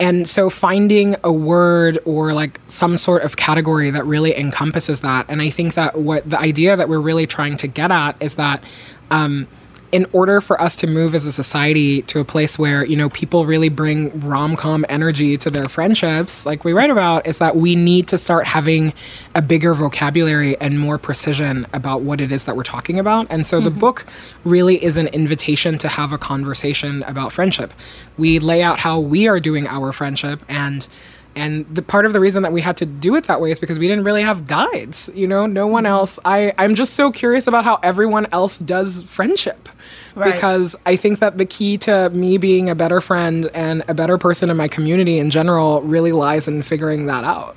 and so finding a word or like some sort of category that really encompasses that. And I think that what the idea that we're really trying to get at is that um, in order for us to move as a society to a place where you know people really bring rom-com energy to their friendships like we write about is that we need to start having a bigger vocabulary and more precision about what it is that we're talking about. And so the mm-hmm. book really is an invitation to have a conversation about friendship. We lay out how we are doing our friendship and and the part of the reason that we had to do it that way is because we didn't really have guides you know no one else. I i'm just so curious about how everyone else does friendship. Right. because i think that the key to me being a better friend and a better person in my community in general really lies in figuring that out.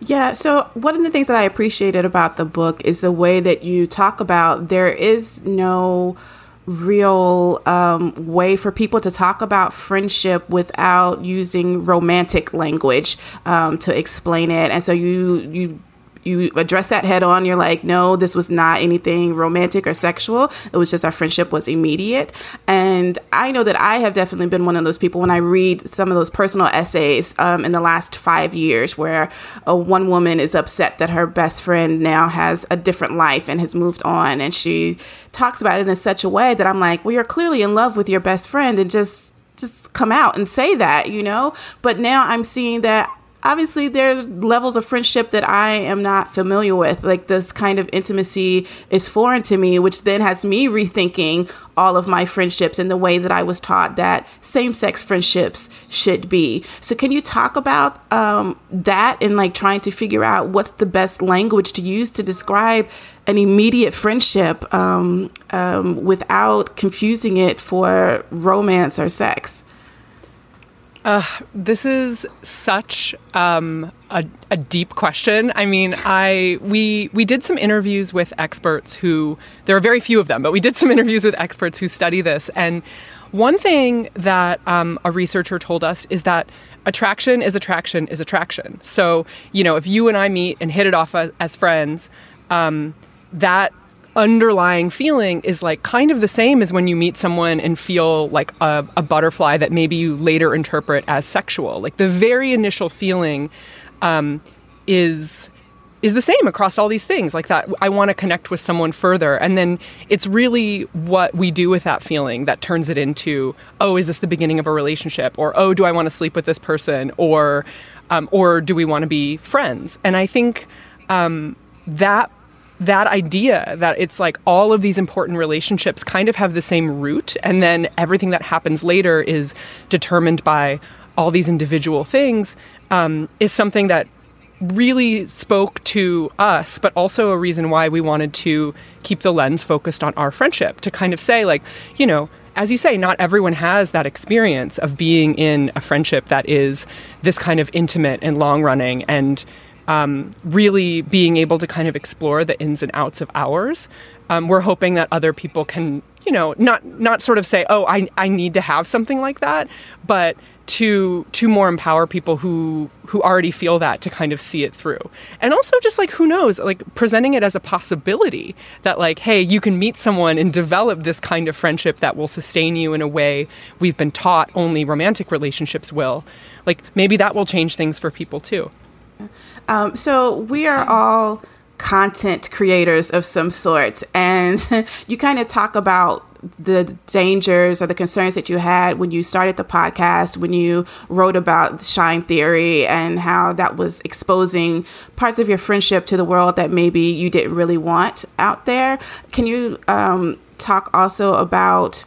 Yeah, so one of the things that I appreciated about the book is the way that you talk about there is no real um, way for people to talk about friendship without using romantic language um, to explain it, and so you you you address that head on. You're like, no, this was not anything romantic or sexual. It was just our friendship was immediate. And I know that I have definitely been one of those people when I read some of those personal essays um, in the last five years where a one woman is upset that her best friend now has a different life and has moved on. And she talks about it in such a way that I'm like, well, you're clearly in love with your best friend and just just come out and say that, you know? But now I'm seeing that obviously there's levels of friendship that I am not familiar with. Like this kind of intimacy is foreign to me, which then has me rethinking all of my friendships and the way that I was taught that same-sex friendships should be. So can you talk about um, that and like trying to figure out what's the best language to use to describe an immediate friendship um, um, without confusing it for romance or sex? This is such um, a, a deep question. I mean, I we we did some interviews with experts who there are very few of them, but we did some interviews with experts who study this. And one thing that um, a researcher told us is that attraction is attraction is attraction. So you know, if you and I meet and hit it off as, as friends, um, that underlying feeling is like kind of the same as when you meet someone and feel like a, a butterfly that maybe you later interpret as sexual. Like the very initial feeling um, is is the same across all these things like that i want to connect with someone further. And then it's really what we do with that feeling that turns it into oh is this the beginning of a relationship? or oh do i want to sleep with this person? or um, or do we want to be friends? And i think um, that that idea that it's like all of these important relationships kind of have the same root and then everything that happens later is determined by all these individual things um, is something that really spoke to us but also a reason why we wanted to keep the lens focused on our friendship to kind of say like you know as you say not everyone has that experience of being in a friendship that is this kind of intimate and long running and um, really being able to kind of explore the ins and outs of ours. Um, we're hoping that other people can, you know, not not sort of say, "Oh, I I need to have something like that," but to to more empower people who who already feel that to kind of see it through. And also just like who knows, like presenting it as a possibility that like, hey, you can meet someone and develop this kind of friendship that will sustain you in a way we've been taught only romantic relationships will. Like maybe that will change things for people too. Um, so we are all content creators of some sort, and you kind of talk about the dangers or the concerns that you had when you started the podcast, when you wrote about shine theory and how that was exposing parts of your friendship to the world that maybe you didn't really want out there. Can you um, talk also about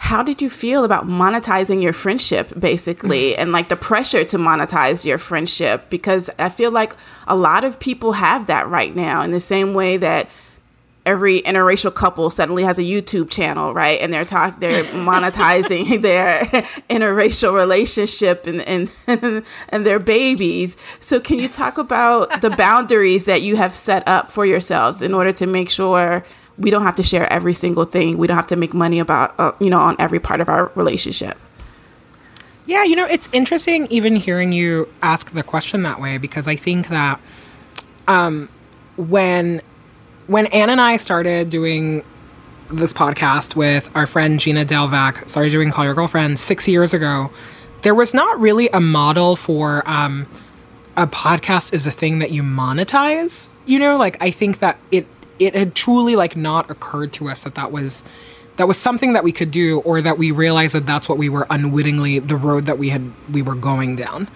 how did you feel about monetizing your friendship basically mm. and like the pressure to monetize your friendship? Because i feel like a lot of people have that right now in the same way that every interracial couple suddenly has a youtube channel right? And they're talk they're monetizing their interracial relationship and, and and their babies. So can you talk about the boundaries that you have set up for yourselves in order to make sure we don't have to share every single thing. We don't have to make money about, uh, you know, on every part of our relationship. Yeah, you know, it's interesting even hearing you ask the question that way because I think that um, when when Ann and I started doing this podcast with our friend Gina Delvac, started doing Call Your Girlfriend six years ago, there was not really a model for um, a podcast is a thing that you monetize. You know, like I think that it it had truly like not occurred to us that that was that was something that we could do or that we realized that that's what we were unwittingly the road that we had we were going down.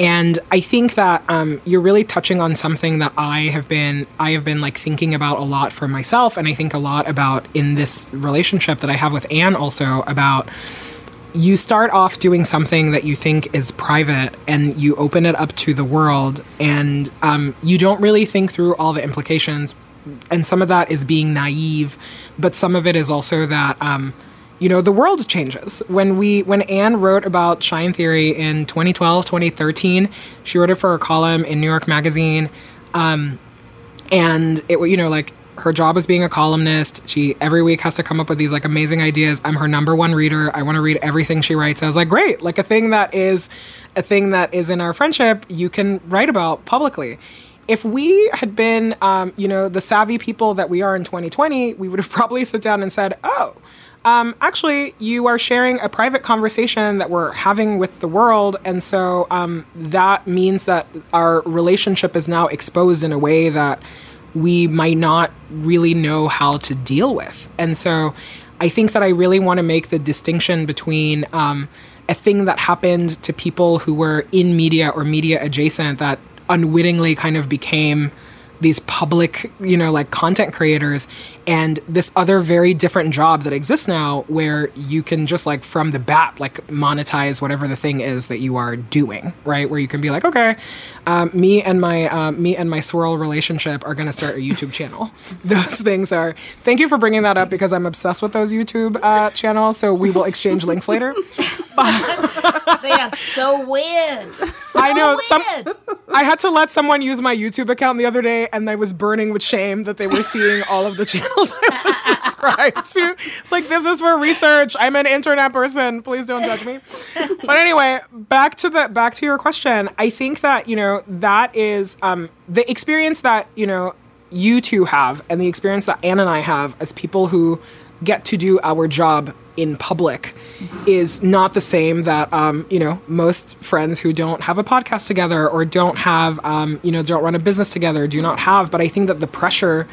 And i think that um, you're really touching on something that i have been i have been like thinking about a lot for myself and i think a lot about in this relationship that i have with Ann also about you start off doing something that you think is private and you open it up to the world and um, you don't really think through all the implications and some of that is being naive, but some of it is also that um, you know the world changes. When we when Ann wrote about Shine Theory in 2012, 2013, she wrote it for a column in New York Magazine, um, and it you know like her job as being a columnist. She every week has to come up with these like amazing ideas. I'm her number one reader. I want to read everything she writes. I was like, great, like a thing that is a thing that is in our friendship, you can write about publicly if we had been, um, you know, the savvy people that we are in 2020, we would have probably sit down and said, oh, um, actually, you are sharing a private conversation that we're having with the world. And so um, that means that our relationship is now exposed in a way that we might not really know how to deal with. And so I think that I really want to make the distinction between um, a thing that happened to people who were in media or media adjacent that unwittingly kind of became these public, you know, like content creators and this other very different job that exists now where you can just like from the bat like monetize whatever the thing is that you are doing, right? Where you can be like, okay, um, me and my uh, me and my swirl relationship are going to start a YouTube channel. Those things are. Thank you for bringing that up because I'm obsessed with those YouTube uh, channels. So we will exchange links later. they are so weird. So I know weird. some. I had to let someone use my YouTube account the other day, and I was burning with shame that they were seeing all of the channels I was subscribed to. It's like this is for research. I'm an internet person. Please don't judge me. But anyway, back to the back to your question. I think that you know that is um, the experience that you know you two have, and the experience that Ann and I have as people who get to do our job in public is not the same that um, you know most friends who don't have a podcast together or don't have um, you know don't run a business together do not have but i think that the pressure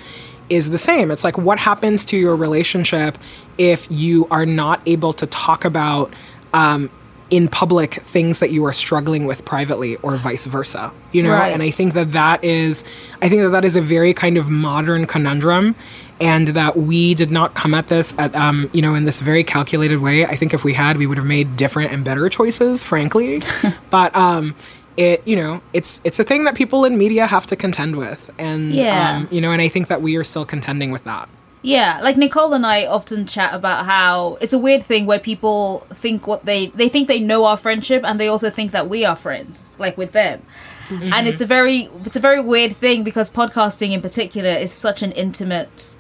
is the same. It's like what happens to your relationship if you are not able to talk about um, in public things that you are struggling with privately or vice versa you know? Right. and i think that that is i think that that is a very kind of modern conundrum and that we did not come at this at um, you know in this very calculated way. I think if we had we would have made different and better choices frankly. But um it you know it's it's a thing that people in media have to contend with and Yeah. um, you know and i think that we are still contending with that Yeah, like Nichole and I often chat about how it's a weird thing where people think what they they think they know our friendship and they also think that we are friends, like with them. And it's a very it's a very weird thing because podcasting in particular is such an intimate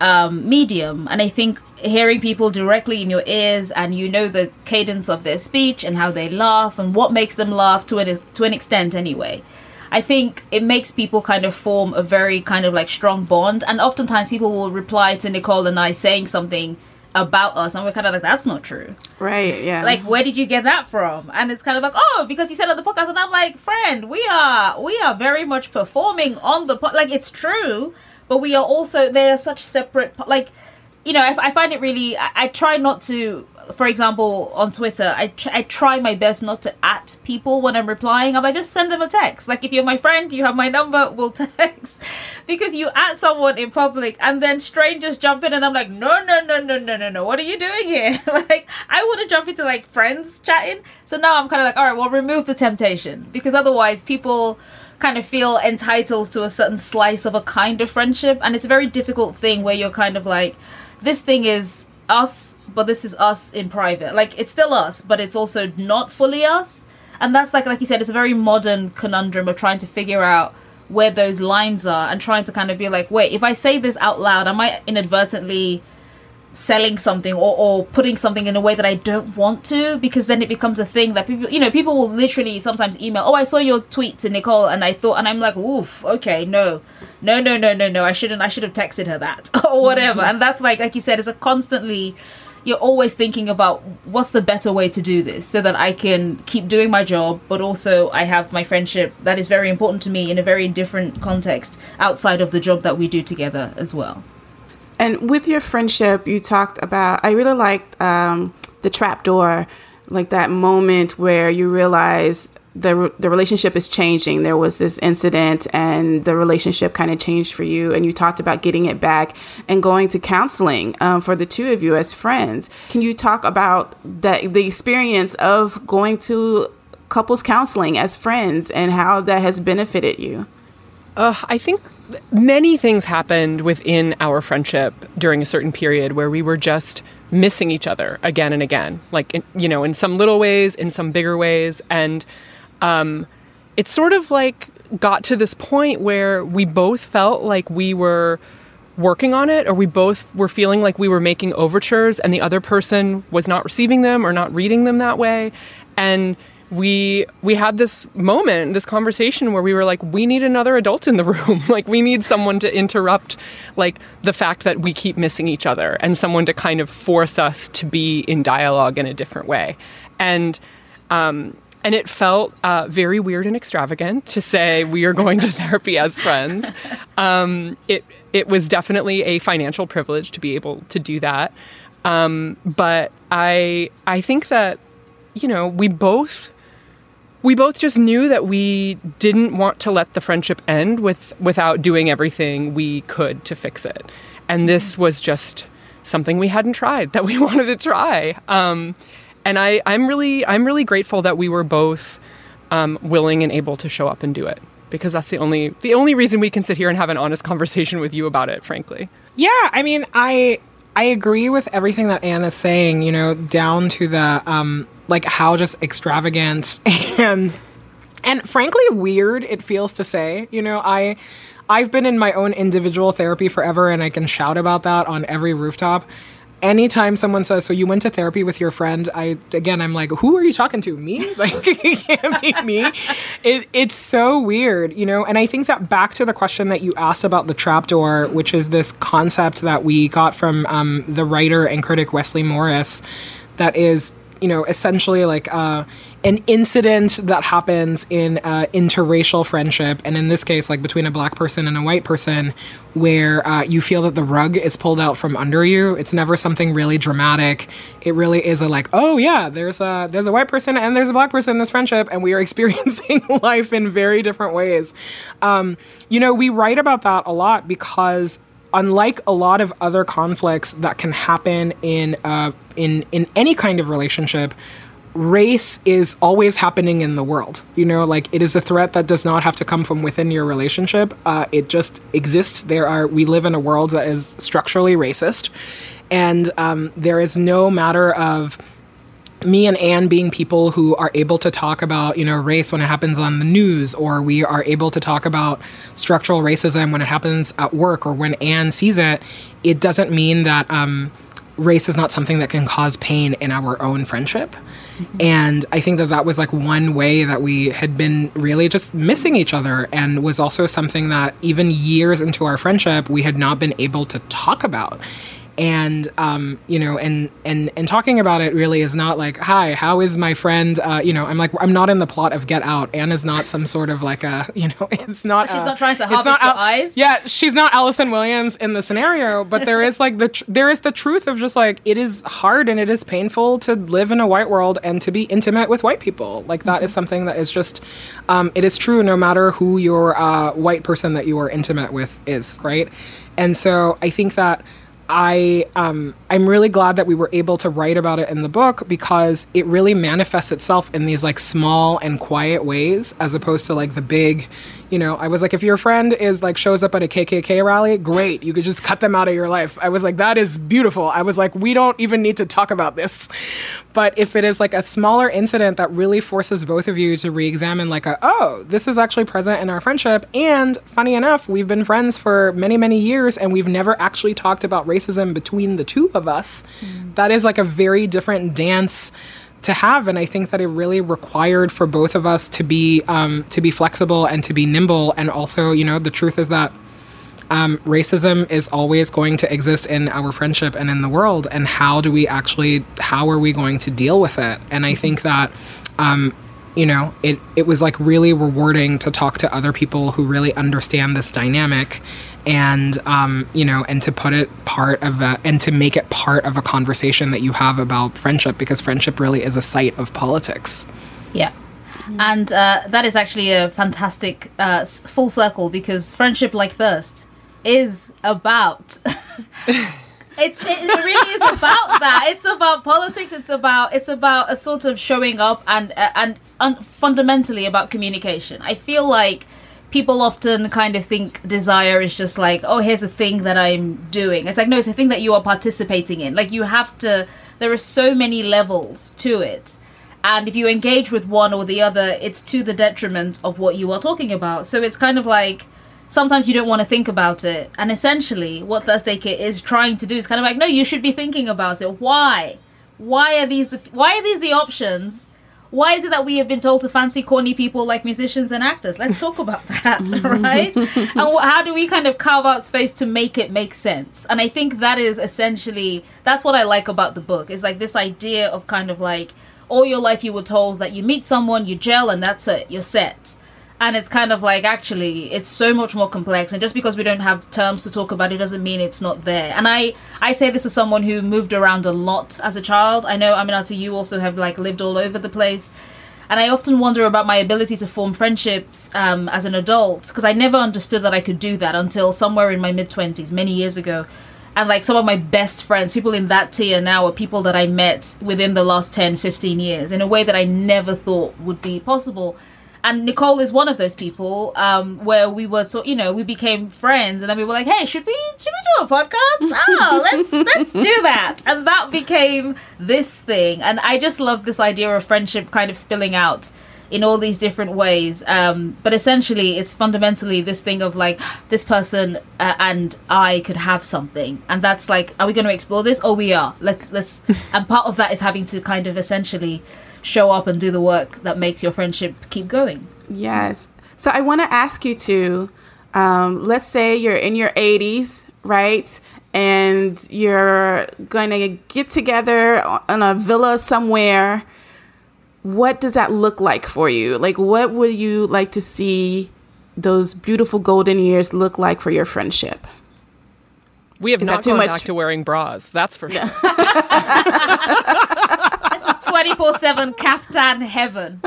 um, medium, and I think hearing people directly in your ears and you know the cadence of their speech and how they laugh and what makes them laugh to an to an extent anyway. I think it makes people kind of form a very kind of like strong bond, and oftentimes people will reply to Nichole and I saying something about us, and we're kind of like, "That's not true." Right. Yeah. Like, where did you get that from? And it's kind of like, "Oh, because you said on the podcast," and I'm like, "Friend, we are we are very much performing on the po- like it's true, but we are also they are such separate like." You know, I, I find it really. I, I try not to, for example, on Twitter, I, tr- I try my best not to at people when I'm replying. I just send them a text. Like, if you're my friend, you have my number, we'll text. because you at someone in public and then strangers jump in, and I'm like, no, no, no, no, no, no, no. What are you doing here? like, I wouldn't jump into like friends chatting. So now I'm kind of like, all right, well, remove the temptation because otherwise people kind of feel entitled to a certain slice of a kind of friendship. And it's a very difficult thing where you're kind of like this thing is us but this is us in private. Like it's still us but it's also not fully us. And that's like like you said it's a very modern conundrum of trying to figure out where those lines are and trying to kind of be like wait if i say this out loud am i might inadvertently selling something or, or putting something in a way that I don't want to because then it becomes a thing that people you know people will literally sometimes email oh I saw your tweet to Nichole and I thought and I'm like oof okay no. No no no no no I shouldn't I should have texted her that or whatever. Mm-hmm. And that's like like you said it's a constantly you're always thinking about what's the better way to do this so that I can keep doing my job, but also I have my friendship that is very important to me in a very different context outside of the job that we do together as well. And with your friendship, you talked about, I really liked um, the trapdoor, like that moment where you realize the, the relationship is changing. There was this incident and the relationship kind of changed for you. And you talked about getting it back and going to counseling um, for the two of you as friends. Can you talk about that, the experience of going to couples counseling as friends and how that has benefited you? Uh, I think many things happened within our friendship during a certain period where we were just missing each other again and again, like in, you know, in some little ways, in some bigger ways, and um, it sort of like got to this point where we both felt like we were working on it or we both were feeling like we were making overtures and the other person was not receiving them or not reading them that way. And we we had this moment this conversation where we were like we need another adult in the room like we need someone to interrupt like the fact that we keep missing each other and someone to kind of force us to be in dialogue in a different way and um, and it felt uh, very weird and extravagant to say we are going to therapy as friends. Um, it it was definitely a financial privilege to be able to do that. Um, but I I think that you know we both we both just knew that we didn't want to let the friendship end with without doing everything we could to fix it. And this was just something we hadn't tried that we wanted to try. Um, and I, I'm really I'm really grateful that we were both um, willing and able to show up and do it because that's the only the only reason we can sit here and have an honest conversation with you about it. Frankly, Yeah, I mean, I I agree with everything that Ann is saying. You know, down to the um, like how just extravagant and and frankly weird it feels to say. You know, I I've been in my own individual therapy forever, and I can shout about that on every rooftop. Anytime someone says, "So you went to therapy with your friend," I again, I'm like, "Who are you talking to? Me? Like, can't be me." It, it's so weird, you know. And I think that back to the question that you asked about the trapdoor, which is this concept that we got from um, the writer and critic Wesley Morris, that is you know, essentially like uh, an incident that happens in uh, interracial friendship, and in this case, like between a black person and a white person, where uh, you feel that the rug is pulled out from under you. It's never something really dramatic. It really is a like, oh yeah, there's a there's a white person and there's a black person in this friendship, and we are experiencing life in very different ways. Um, you know, we write about that a lot because unlike a lot of other conflicts that can happen in uh, in in any kind of relationship, race is always happening in the world. You know, like it is a threat that does not have to come from within your relationship. Uh, it just exists. There are we live in a world that is structurally racist, and um, there is no matter of me and Ann being people who are able to talk about, you know, race when it happens on the news, or we are able to talk about structural racism when it happens at work or when Ann sees it, it doesn't mean that um, race is not something that can cause pain in our own friendship. And I think that that was like one way that we had been really just missing each other, and was also something that even years into our friendship, we had not been able to talk about and um, you know and and and talking about it really is not like hi how is my friend? Uh, you know i'm like i'm not in the plot of get out. Anna's not some sort of like a you know it's not She's uh, not trying to harvest not Al- eyes. yeah she's not allison williams in the scenario but there is like the tr- there is the truth of just like it is hard and it is painful to live in a white world and to be intimate with white people. Like that is something that is just um, it is true no matter who your uh, white person that you are intimate with is right? And so i think that I um, I'm really glad that we were able to write about it in the book because it really manifests itself in these like small and quiet ways as opposed to like the big, You know, I was like, if your friend is like shows up at a KKK rally, great. You could just cut them out of your life. I was like, that is beautiful. I was like, we don't even need to talk about this. But if it is like a smaller incident that really forces both of you to re-examine, like, a, oh, this is actually present in our friendship, and funny enough, we've been friends for many, many years, and we've never actually talked about racism between the two of us. Mm. That is like a very different dance to have and i think that it really required for both of us to be um, to be flexible and to be nimble. And also you know the truth is that um, racism is always going to exist in our friendship and in the world. And how do we actually how are we going to deal with it? And i think that um, you know it it was like really rewarding to talk to other people who really understand this dynamic and um, you know and to put it part of a, and to make it part of a conversation that you have about friendship because friendship really is a site of politics Yeah. And uh, that is actually a fantastic uh, full circle because friendship like thirst is about. it's it really is about that. It's about politics. It's about it's about a sort of showing up and uh, and un- fundamentally about communication. I feel like people often kind of think desire is just like oh here's a thing that I'm doing. It's like no, it's a thing that you are participating in. Like you have to. There are so many levels to it and if you engage with one or the other it's to the detriment of what you are talking about so it's kind of like sometimes you don't want to think about it and essentially what Thirst Aid Kit is trying to do is kind of like no you should be thinking about it why why are these the why are these the options why is it that we have been told to fancy corny people like musicians and actors? Let's talk about that right? And how do we kind of carve out space to make it make sense? And i think that is essentially that's what i like about the book is like this idea of kind of like all your life you were told that you meet someone, you gel, and that's it, you're set. And it's kind of like actually, it's so much more complex. And just because we don't have terms to talk about it doesn't mean it's not there. And I, I say this as someone who moved around a lot as a child. I know, I mean, also you also have like lived all over the place. And I often wonder about my ability to form friendships um, as an adult because I never understood that I could do that until somewhere in my mid 20s, many years ago and like some of my best friends people in that tier now are people that i met within the last 10 15 years in a way that i never thought would be possible and Nichole is one of those people um, where we were to, you know we became friends and then we were like hey should we should we do a podcast oh let's let's do that and that became this thing and i just love this idea of friendship kind of spilling out in all these different ways. Um, but essentially, it's fundamentally this thing of like this person uh, and I could have something, and that's like, are we going to explore this? Oh, we are. Let let's. and part of that is having to kind of essentially show up and do the work that makes your friendship keep going. Yes. So I want to ask you to, um, let's say you're in your 80s, right? And you're going to get together on a villa somewhere. What does that look like for you? Like, what would you like to see those beautiful golden years look like for your friendship? We have Is not too gone much? back to wearing bras. That's for sure. It's a twenty four seven kaftan heaven.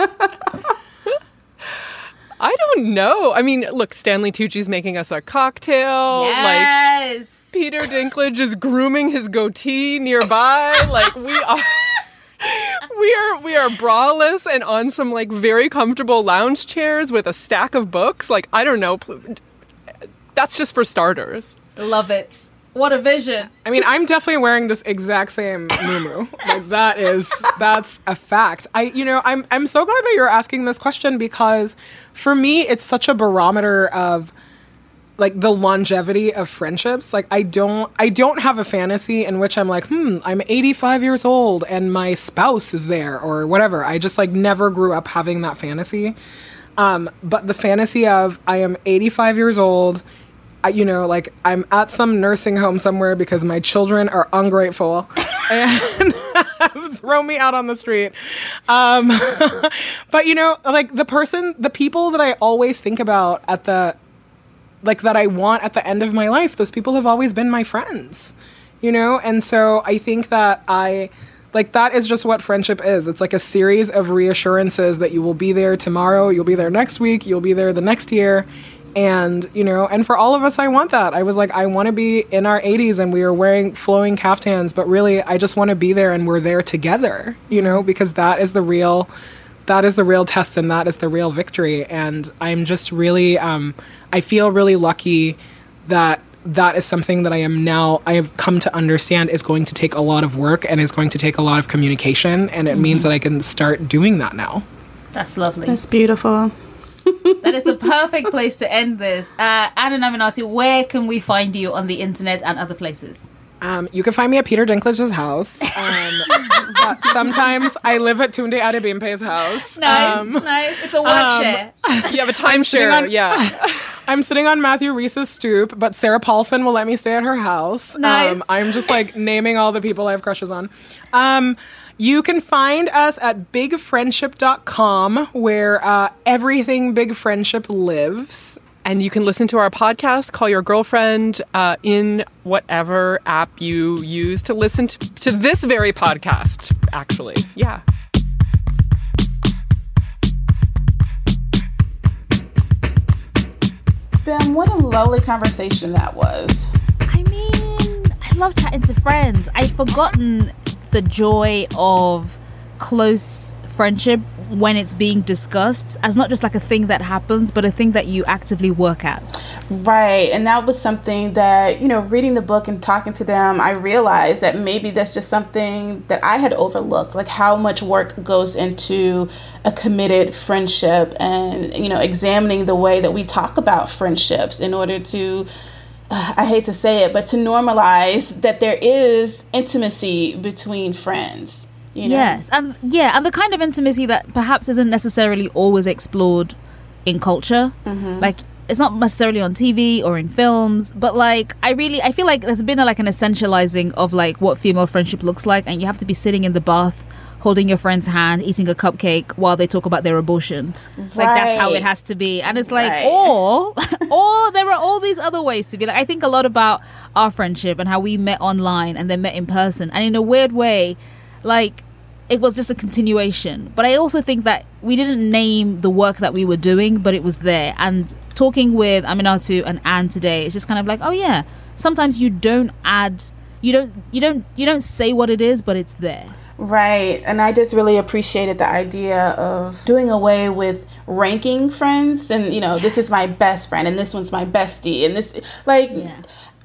I don't know. I mean, look, Stanley Tucci's making us a cocktail. Like Yes. Peter Dinklage is grooming his goatee nearby. like we are. We are we are braless and on some like very comfortable lounge chairs with a stack of books. Like I don't know, that's just for starters. Love it. What a vision. I mean, I'm definitely wearing this exact same muumuu. Like that is that's a fact. I you know, I'm I'm so glad that you're asking this question because for me it's such a barometer of like the longevity of friendships. Like I don't I don't have a fantasy in which I'm like, "Hmm, I'm 85 years old and my spouse is there or whatever." I just like never grew up having that fantasy. Um, but the fantasy of I am 85 years old, you know, like I'm at some nursing home somewhere because my children are ungrateful and throw me out on the street. Um, but you know, like the person, the people that I always think about at the, like that I want at the end of my life, those people have always been my friends, you know? And so I think that I, like that is just what friendship is. It's like a series of reassurances that you will be there tomorrow, you'll be there next week, you'll be there the next year. And, you know, and for all of us, I want that. I was like, I want to be in our 80s and we are wearing flowing caftans, but really, I just want to be there and we're there together, you know, because that is the real that is the real test and that is the real victory. And I'm just really, um, I feel really lucky that that is something that I am now, I have come to understand is going to take a lot of work and is going to take a lot of communication. And it means that I can start doing that now. That's lovely. That's beautiful. That is the perfect place to end this. Uh, Ann and Aminatou, where can we find you on the internet and other places? Um, you can find me at Peter Dinklage's house. Um, sometimes I live at Tunde Adebimpe's house. Nice, Um, nice. It's a work um, share. You have a timeshare. yeah. I'm sitting on Matthew Rhys's stoop, but Sarah Paulson will let me stay at her house. Nice. Um, I'm just like naming all the people I have crushes on. You can find us at bigfriendship.com where uh, everything Big Friendship lives. And you can listen to our podcast, Call Your Girlfriend, uh, in whatever app you use to listen to, to this very podcast, actually. Yeah. Ben, what a lovely conversation that was. I mean, I love chatting to friends. I've forgotten the joy of close friendship when it's being discussed as not just like a thing that happens, but a thing that you actively work at. Right. And that was something that, you know, reading the book and talking to them, I realized that maybe that's just something that I had overlooked, like how much work goes into a committed friendship and, you know, examining the way that we talk about friendships in order to. I hate to say it, but to normalize that there is intimacy between friends. You know? Yes, and yeah, and the kind of intimacy that perhaps isn't necessarily always explored in culture. Mm-hmm. Like it's not necessarily on TV or in films, but like I really I feel like there's been a, like an essentializing of like what female friendship looks like, and you have to be sitting in the bath. Holding your friend's hand, eating a cupcake while they talk about their abortion, like that's how it has to be. And it's like, Right. or, or there are all these other ways to be. Like I think a lot about our friendship and how we met online and then met in person, and in a weird way, like it was just a continuation. But I also think that we didn't name the work that we were doing, but it was there. And talking with Aminatou and Ann today, it's just kind of like, oh yeah, sometimes you don't add, you don't, you don't, you don't say what it is, but it's there. Right. And I just really appreciated the idea of doing away with ranking friends and, you know, this is my best friend and this one's my bestie and this like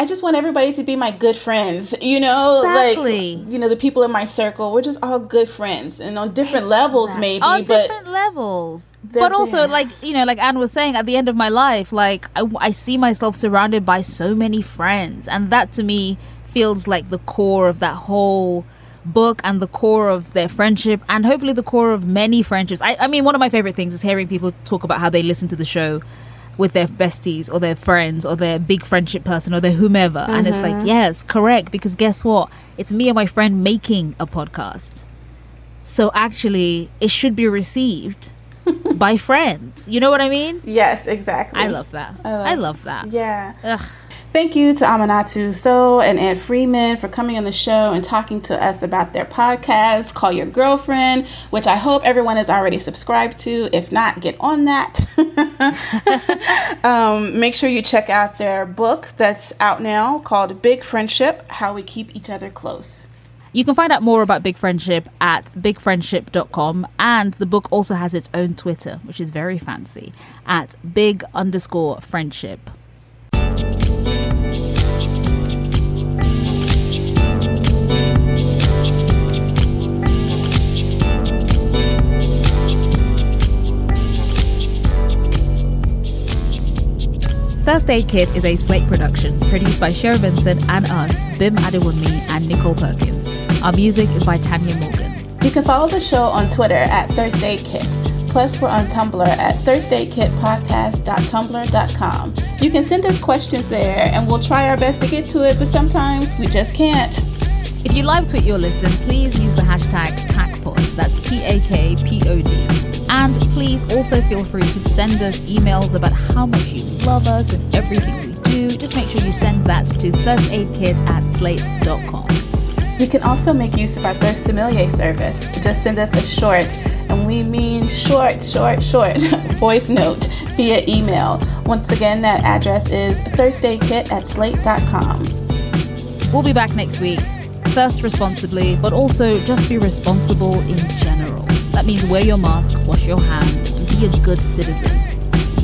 I just want everybody to be my good friends, you know, Exactly. like you know, the people in my circle, we're just all good friends and on different levels maybe, on but different levels but also there. like you know like Ann was saying at the end of my life like I, I see myself surrounded by so many friends and that to me feels like the core of that whole book and the core of their friendship and hopefully the core of many friendships I, I mean one of my favorite things is hearing people talk about how they listen to the show with their besties or their friends or their big friendship person or their whomever and it's like mm-hmm. yes correct because guess what it's me and my friend making a podcast so actually, it should be received by friends. You know what I mean? yes, exactly. I love that. I love- I love that. Yeah. Ugh. Thank you to Aminatou Sow and Ann Friedman for coming on the show and talking to us about their podcast, Call Your Girlfriend, which I hope everyone is already subscribed to. If not, get on that. um, make sure you check out their book that's out now called Big Friendship How We Keep Each Other Close. You can find out more about Big Friendship at bigfriendship.com, and the book also has its own Twitter, which is very fancy, at big underscore friendship. Thirst Aid Kit is a Slate production produced by Shara Vincent and us, Bim Adewunmi and Nichole Perkins. Our music is by Tanya Morgan. You can follow the show on Twitter at ThirstAidKit. Plus, we're on Tumblr at thirstaidkitpodcast.tumblr.com. You can send us questions there, and we'll try our best to get to it, but sometimes we just can't. If you live tweet your listen, please use the hashtag TAKPOD. That's T A K P O D. And please also feel free to send us emails about how much you love us and everything we do. Just make sure you send that to thirstaidkit at slate.com. You can also make use of our Thirst Sommelier service. Just send us a short, and we mean short, short, short, voice note via email. Once again, that address is thirstaidkit at slate.com. We'll be back next week. Thirst responsibly, but also just be responsible in general. That means wear your mask, wash your hands, and be a good citizen.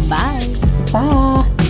Bye. Bye.